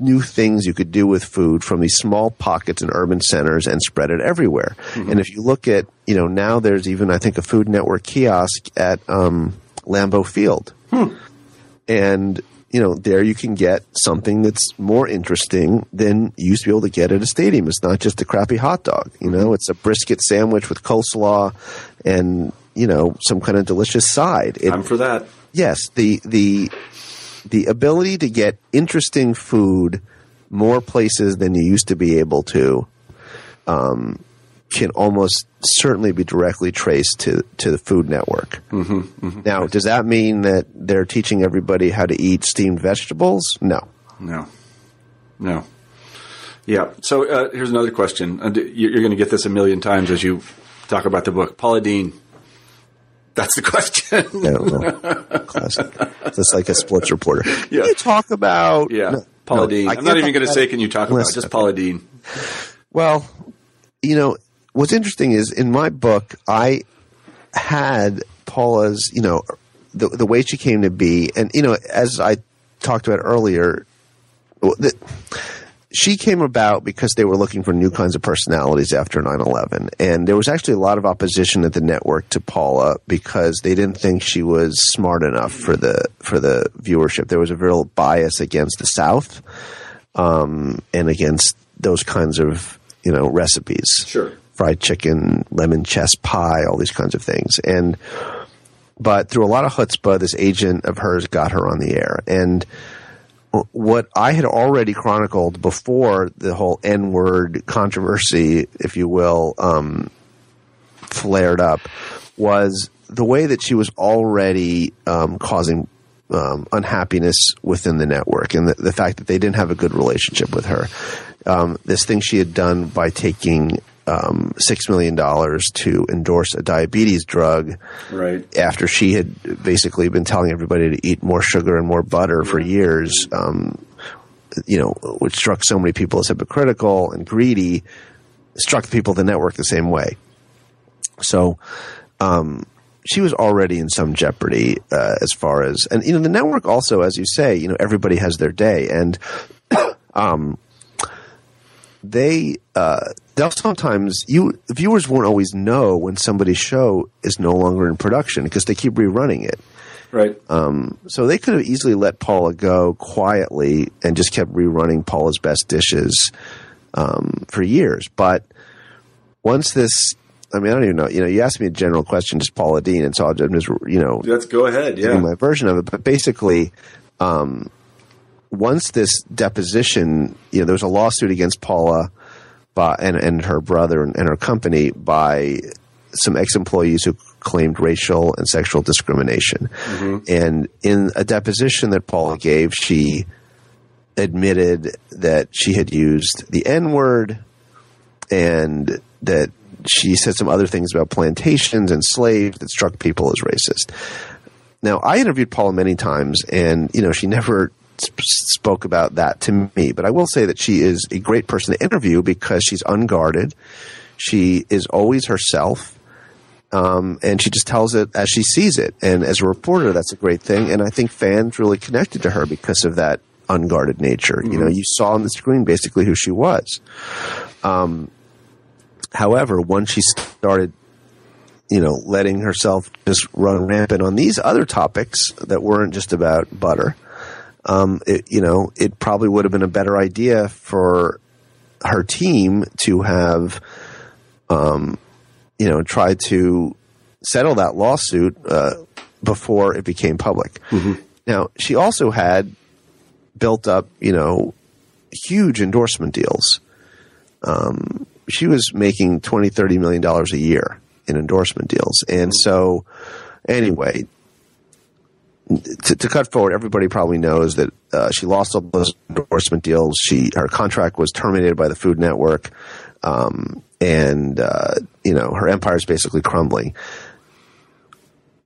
new things you could do with food from these small pockets in urban centers and spread it everywhere. And if you look at, you know, now there's even, I think, a Food Network kiosk at um, Lambeau Field. And, you know, there you can get something that's more interesting than you used to be able to get at a stadium. It's not just a crappy hot dog, you know, it's a brisket sandwich with coleslaw and, you know, some kind of delicious side. It, I'm for that. yes, the the the ability to get interesting food more places than you used to be able to um, can almost certainly be directly traced to to the Food Network. Mm-hmm, Now, does that mean that they're teaching everybody how to eat steamed vegetables? No. No, no. Yeah. So uh, here's another question. And you're going to get this a million times as you talk about the book. Paula Deen. That's the question. I don't. Classic. Just like a sports reporter. Yeah. You talk about yeah. No, Paula no, Deen. I'm can't even going to say, can you talk about it? Just Paula Deen. Well, you know, what's interesting is in my book, I had Paula's, you know, the the way she came to be, and you know, as I talked about earlier, the, she came about because they were looking for new kinds of personalities after 9-11 and there was actually a lot of opposition at the network to paula because they didn't think she was smart enough for the for the viewership. There was a real bias against the south um, and against those kinds of you know recipes. Sure. Fried chicken lemon chess pie all these kinds of things and but through a lot of chutzpah this agent of hers got her on the air and what I had already chronicled before the whole N word controversy, if you will, um, flared up was the way that she was already um, causing um, unhappiness within the network and the, the fact that they didn't have a good relationship with her. Um, this thing she had done by taking um, $6 million to endorse a diabetes drug Right. after she had basically been telling everybody to eat more sugar and more butter for years, um, you know, which struck so many people as hypocritical and greedy, struck the people of the network the same way. So, um, she was already in some jeopardy uh, as far as, and you know, the network also, as you say, you know, everybody has their day, and um, they uh, they'll sometimes you viewers won't always know when somebody's show is no longer in production because they keep rerunning it. Right. So they could have easily let Paula go quietly and just kept rerunning Paula's best dishes um, for years. But once this I mean, I don't even know. You know, you asked me a general question, just Paula Deen, and so I'm just, you know, Let's go ahead. Yeah. my version of it. But basically, um, once this deposition, you know, there was a lawsuit against Paula by, and, and her brother and, and her company by some ex-employees who claimed racial and sexual discrimination. Mm-hmm. And in a deposition that Paula gave, she admitted that she had used the N-word and that she said some other things about plantations and slaves that struck people as racist. Now, I interviewed Paula many times, and you know she never sp- spoke about that to me. But I will say that she is a great person to interview because she's unguarded. She is always herself, um, and she just tells it as she sees it. And as a reporter, that's a great thing. And I think fans really connected to her because of that unguarded nature. You know, you saw on the screen basically who she was. Um, however, once she started you know, letting herself just run rampant on these other topics that weren't just about butter, um, it, you know, it probably would have been a better idea for her team to have, um, you know, tried to settle that lawsuit uh, before it became public. Now, she also had built up, you know, huge endorsement deals. Um, she was making 20, 30 million dollars a year in endorsement deals. And so, anyway, to, to cut forward, everybody probably knows that uh, she lost all those endorsement deals. She her contract was terminated by the Food Network, um, and uh, you know her empire is basically crumbling.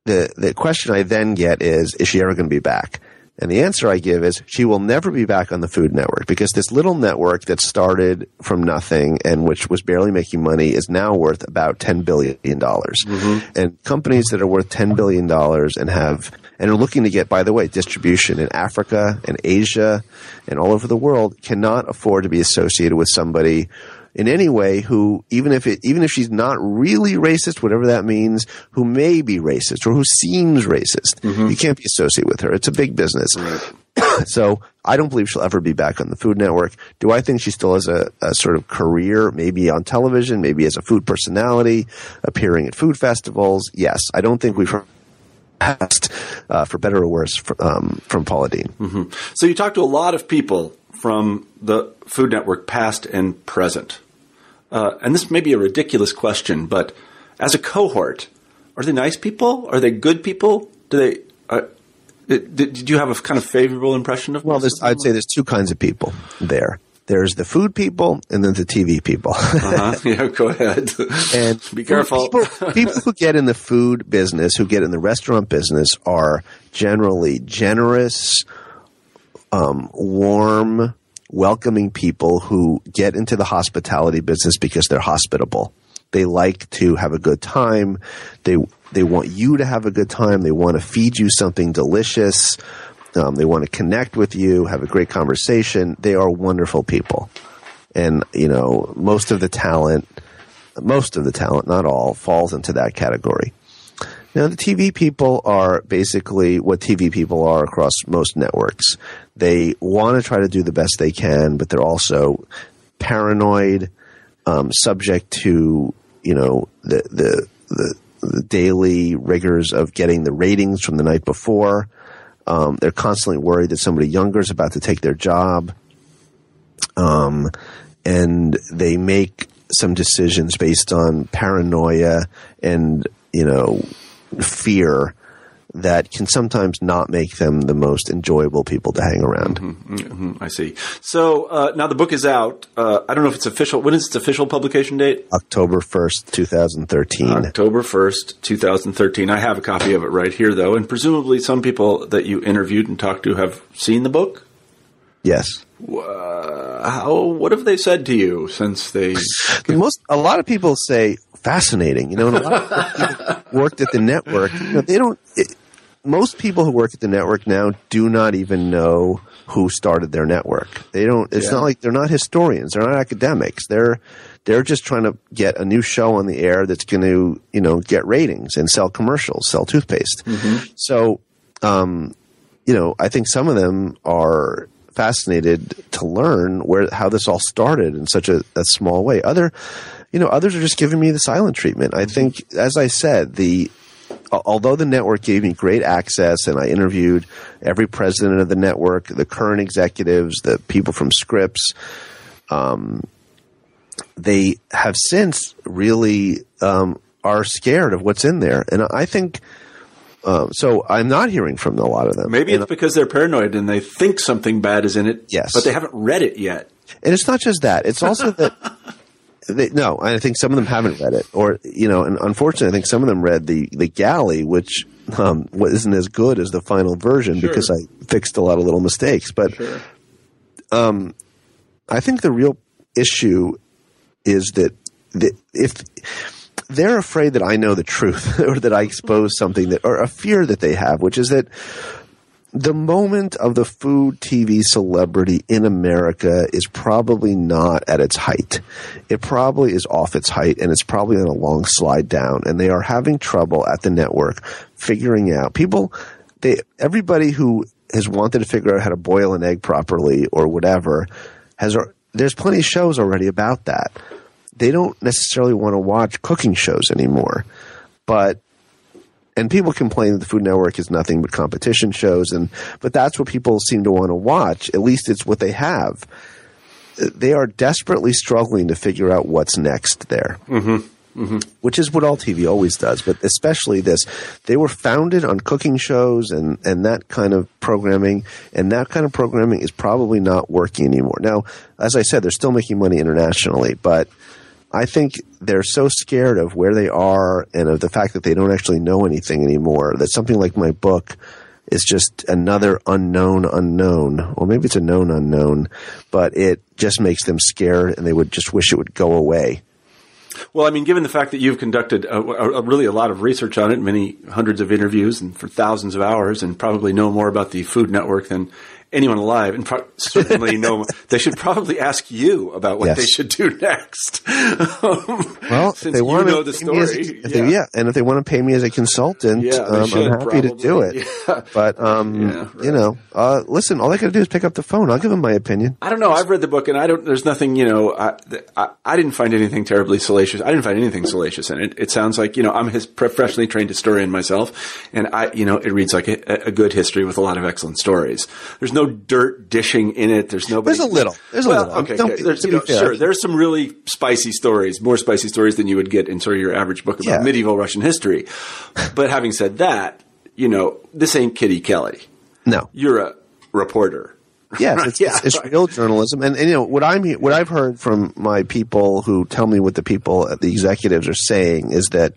The the question I then get is, is she ever going to be back? And the answer I give is she will never be back on the Food Network because this little network that started from nothing and which was barely making money is now worth about $10 billion. dollars And companies that are worth $10 billion and have, and are looking to get, by the way, distribution in Africa and Asia and all over the world cannot afford to be associated with somebody in any way who even if it even if she's not really racist whatever that means who may be racist or who seems racist mm-hmm. you can't be associated with her. It's a big business. So i don't believe she'll ever be back on the food network. Do i think she still has a, a sort of career maybe on television maybe as a food personality appearing at food festivals? Yes. I don't think we've passed uh, for better or worse for, um, from paula deen So you talked to a lot of people from the Food Network, past and present. Uh, and this may be a ridiculous question, but as a cohort, are they nice people? Are they good people? Do they? Uh, did, did you have a kind of favorable impression of? Well, most there's, of them? I'd say there's two kinds of people there. There's the food people and then the TV people. Uh-huh. Yeah, go ahead. and be careful. People, people who get in the food business, who get in the restaurant business, are generally generous, um, warm, welcoming people who get into the hospitality business because they're hospitable. They like to have a good time. They they want you to have a good time. They want to feed you something delicious. Um, they want to connect with you, have a great conversation. They are wonderful people, and you know most of the talent, most of the talent, not all, falls into that category. Now, the TV people are basically what TV people are across most networks. They want to try to do the best they can, but they're also paranoid, um, subject to you know the, the the the daily rigors of getting the ratings from the night before. Um, they're constantly worried that somebody younger is about to take their job. Um, and they make some decisions based on paranoia and, you know, fear that can sometimes not make them the most enjoyable people to hang around. I see. So uh, now the book is out. Uh, I don't know if it's official. When is its official publication date? October 1st, 2013. October 1st, 2013. I have a copy of it right here, though, and presumably some people that you interviewed and talked to have seen the book. yes. Uh, how? What have they said to you since they? The most a lot of people say fascinating. You know, and a lot of people worked at the network. You know, they don't. It, most people who work at the network now do not even know who started their network. They don't. It's Yeah. not like they're not historians. They're not academics. They're they're just trying to get a new show on the air that's going to you know get ratings and sell commercials, sell toothpaste. So, um, you know, I think some of them are fascinated to learn where how this all started in such a, a small way. Other, you know, others are just giving me the silent treatment. I think, as I said, the although the network gave me great access and I interviewed every president of the network, the current executives, the people from Scripps, um, they have since really um, are scared of what's in there, and I think. Um, so I'm not hearing from a lot of them. Maybe and, it's because they're paranoid and they think something bad is in it. Yes. but they haven't read it yet. And it's not just that; it's also that. They, no, I think some of them haven't read it, or you know, and unfortunately, I think some of them read the the galley, which um, isn't as good as the final version Sure. because I fixed a lot of little mistakes. But Sure. um, I think the real issue is that the, if they're afraid that I know the truth or that I expose something that, or a fear that they have, which is that the moment of the food TV celebrity in America is probably not at its height. It probably is off its height and it's probably on a long slide down and they are having trouble at the network figuring out people, they, everybody who has wanted to figure out how to boil an egg properly or whatever has, there's plenty of shows already about that. They don't necessarily want to watch cooking shows anymore, but and people complain that the Food Network is nothing but competition shows, and but that's what people seem to want to watch. At least it's what they have. They are desperately struggling to figure out what's next there, mm-hmm. Mm-hmm. which is what all TV always does, but especially this. They were founded on cooking shows and and that kind of programming, and that kind of programming is probably not working anymore. Now, as I said, they're still making money internationally, but I think they're so scared of where they are and of the fact that they don't actually know anything anymore that something like my book is just another unknown unknown. Or maybe it's a known unknown, but it just makes them scared and they would just wish it would go away. Well, I mean, given the fact that you've conducted a, a, really a lot of research on it, many hundreds of interviews, and for thousands of hours, and probably know more about the Food Network than anyone alive, and pro- certainly know they should probably ask you about what Yes. they should do next. Well, since they you know the pay me as a- story, they- yeah. and if they want to pay me as a consultant, Yeah, um, should, I'm happy to do it. Yeah. But um, Yeah, right. you know, uh, listen, all they got to do is pick up the phone. I'll give them my opinion. I don't know. I've read the book, and I don't. There's nothing. You know, I, I, I didn't find anything terribly salacious. I didn't find anything salacious in it. It sounds like you know I'm a his, professionally trained historian myself, and I you know it reads like a, a good history with a lot of excellent stories. There's no dirt dishing in it. There's nobody. There's a little. There's a little. Okay, okay. There's, you know, sure. There's some really spicy stories, more spicy stories than you would get in sort of your average book about Yeah. medieval Russian history. But having said that, you know this ain't Kitty Kelley. No, You're a reporter. Yes, it's, Yeah, it's, it's real journalism, and, and you know what I'm what I've heard from my people who tell me what the people, the executives, are saying is that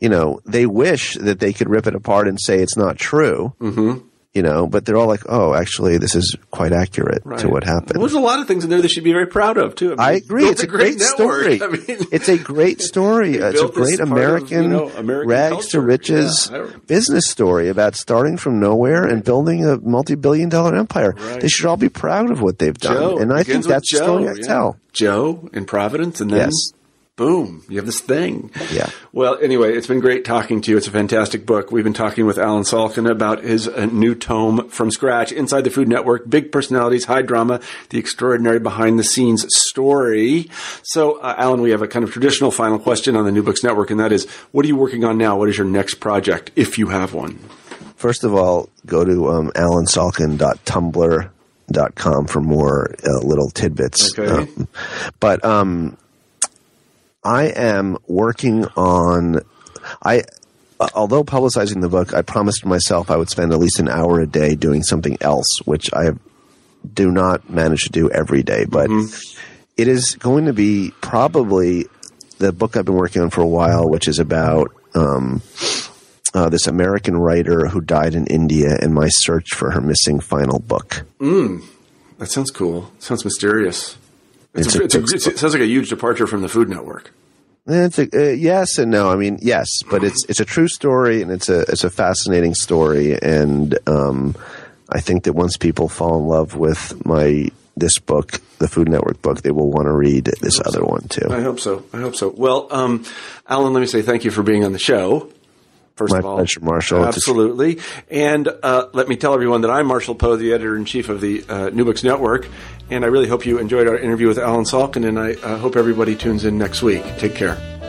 you know they wish that they could rip it apart and say it's not true. Mm-hmm. You know, but they're all like, "Oh, actually, this is quite accurate to what happened." There's a lot of things in there they should be very proud of too. I mean, agree. It's a great, story. I mean, it's a great story. It's a great part of, American, you know, American rags culture. to riches Yeah, business story about starting from nowhere and building a multi-billion dollar empire. Right. They should all be proud of what they've done, Joe and I think that's the Joe, story I yeah. tell. Joe in Providence, and then Yes. Boom, you have this thing. Yeah. Well, anyway, it's been great talking to you. It's a fantastic book. We've been talking with Allen Salkin about his uh, new tome from scratch, Inside the Food Network: Big Personalities, High Drama, the Extraordinary Behind the Scenes Story. So, uh, Allen, we have a kind of traditional final question on the New Books Network, and that is, what are you working on now? What is your next project, if you have one? First of all, go to um, allensalkin.tumblr.com for more uh, little tidbits. Okay. Um, but um, I am working on I. uh, Although publicizing the book, I promised myself I would spend at least an hour a day doing something else, which I do not manage to do every day. But it is going to be probably the book I've been working on for a while, which is about um, uh, this American writer who died in India and my search for her missing final book. That sounds cool. Sounds mysterious. It's, It's a, a it's a, it sounds like a huge departure from the Food Network. It's a, uh, yes and no. I mean, yes, but it's it's a true story and it's a it's a fascinating story, and um, I think that once people fall in love with my this book, the Food Network book, they will want to read this other one too. I hope so. I hope so. Well, um, Allen, let me say thank you for being on the show. First My of all, pleasure, Marshall. Absolutely. And uh, let me tell everyone that I'm Marshall Poe, the editor in chief of the uh, New Books Network. And I really hope you enjoyed our interview with Allen Salkin, and I uh, hope everybody tunes in next week. Take care.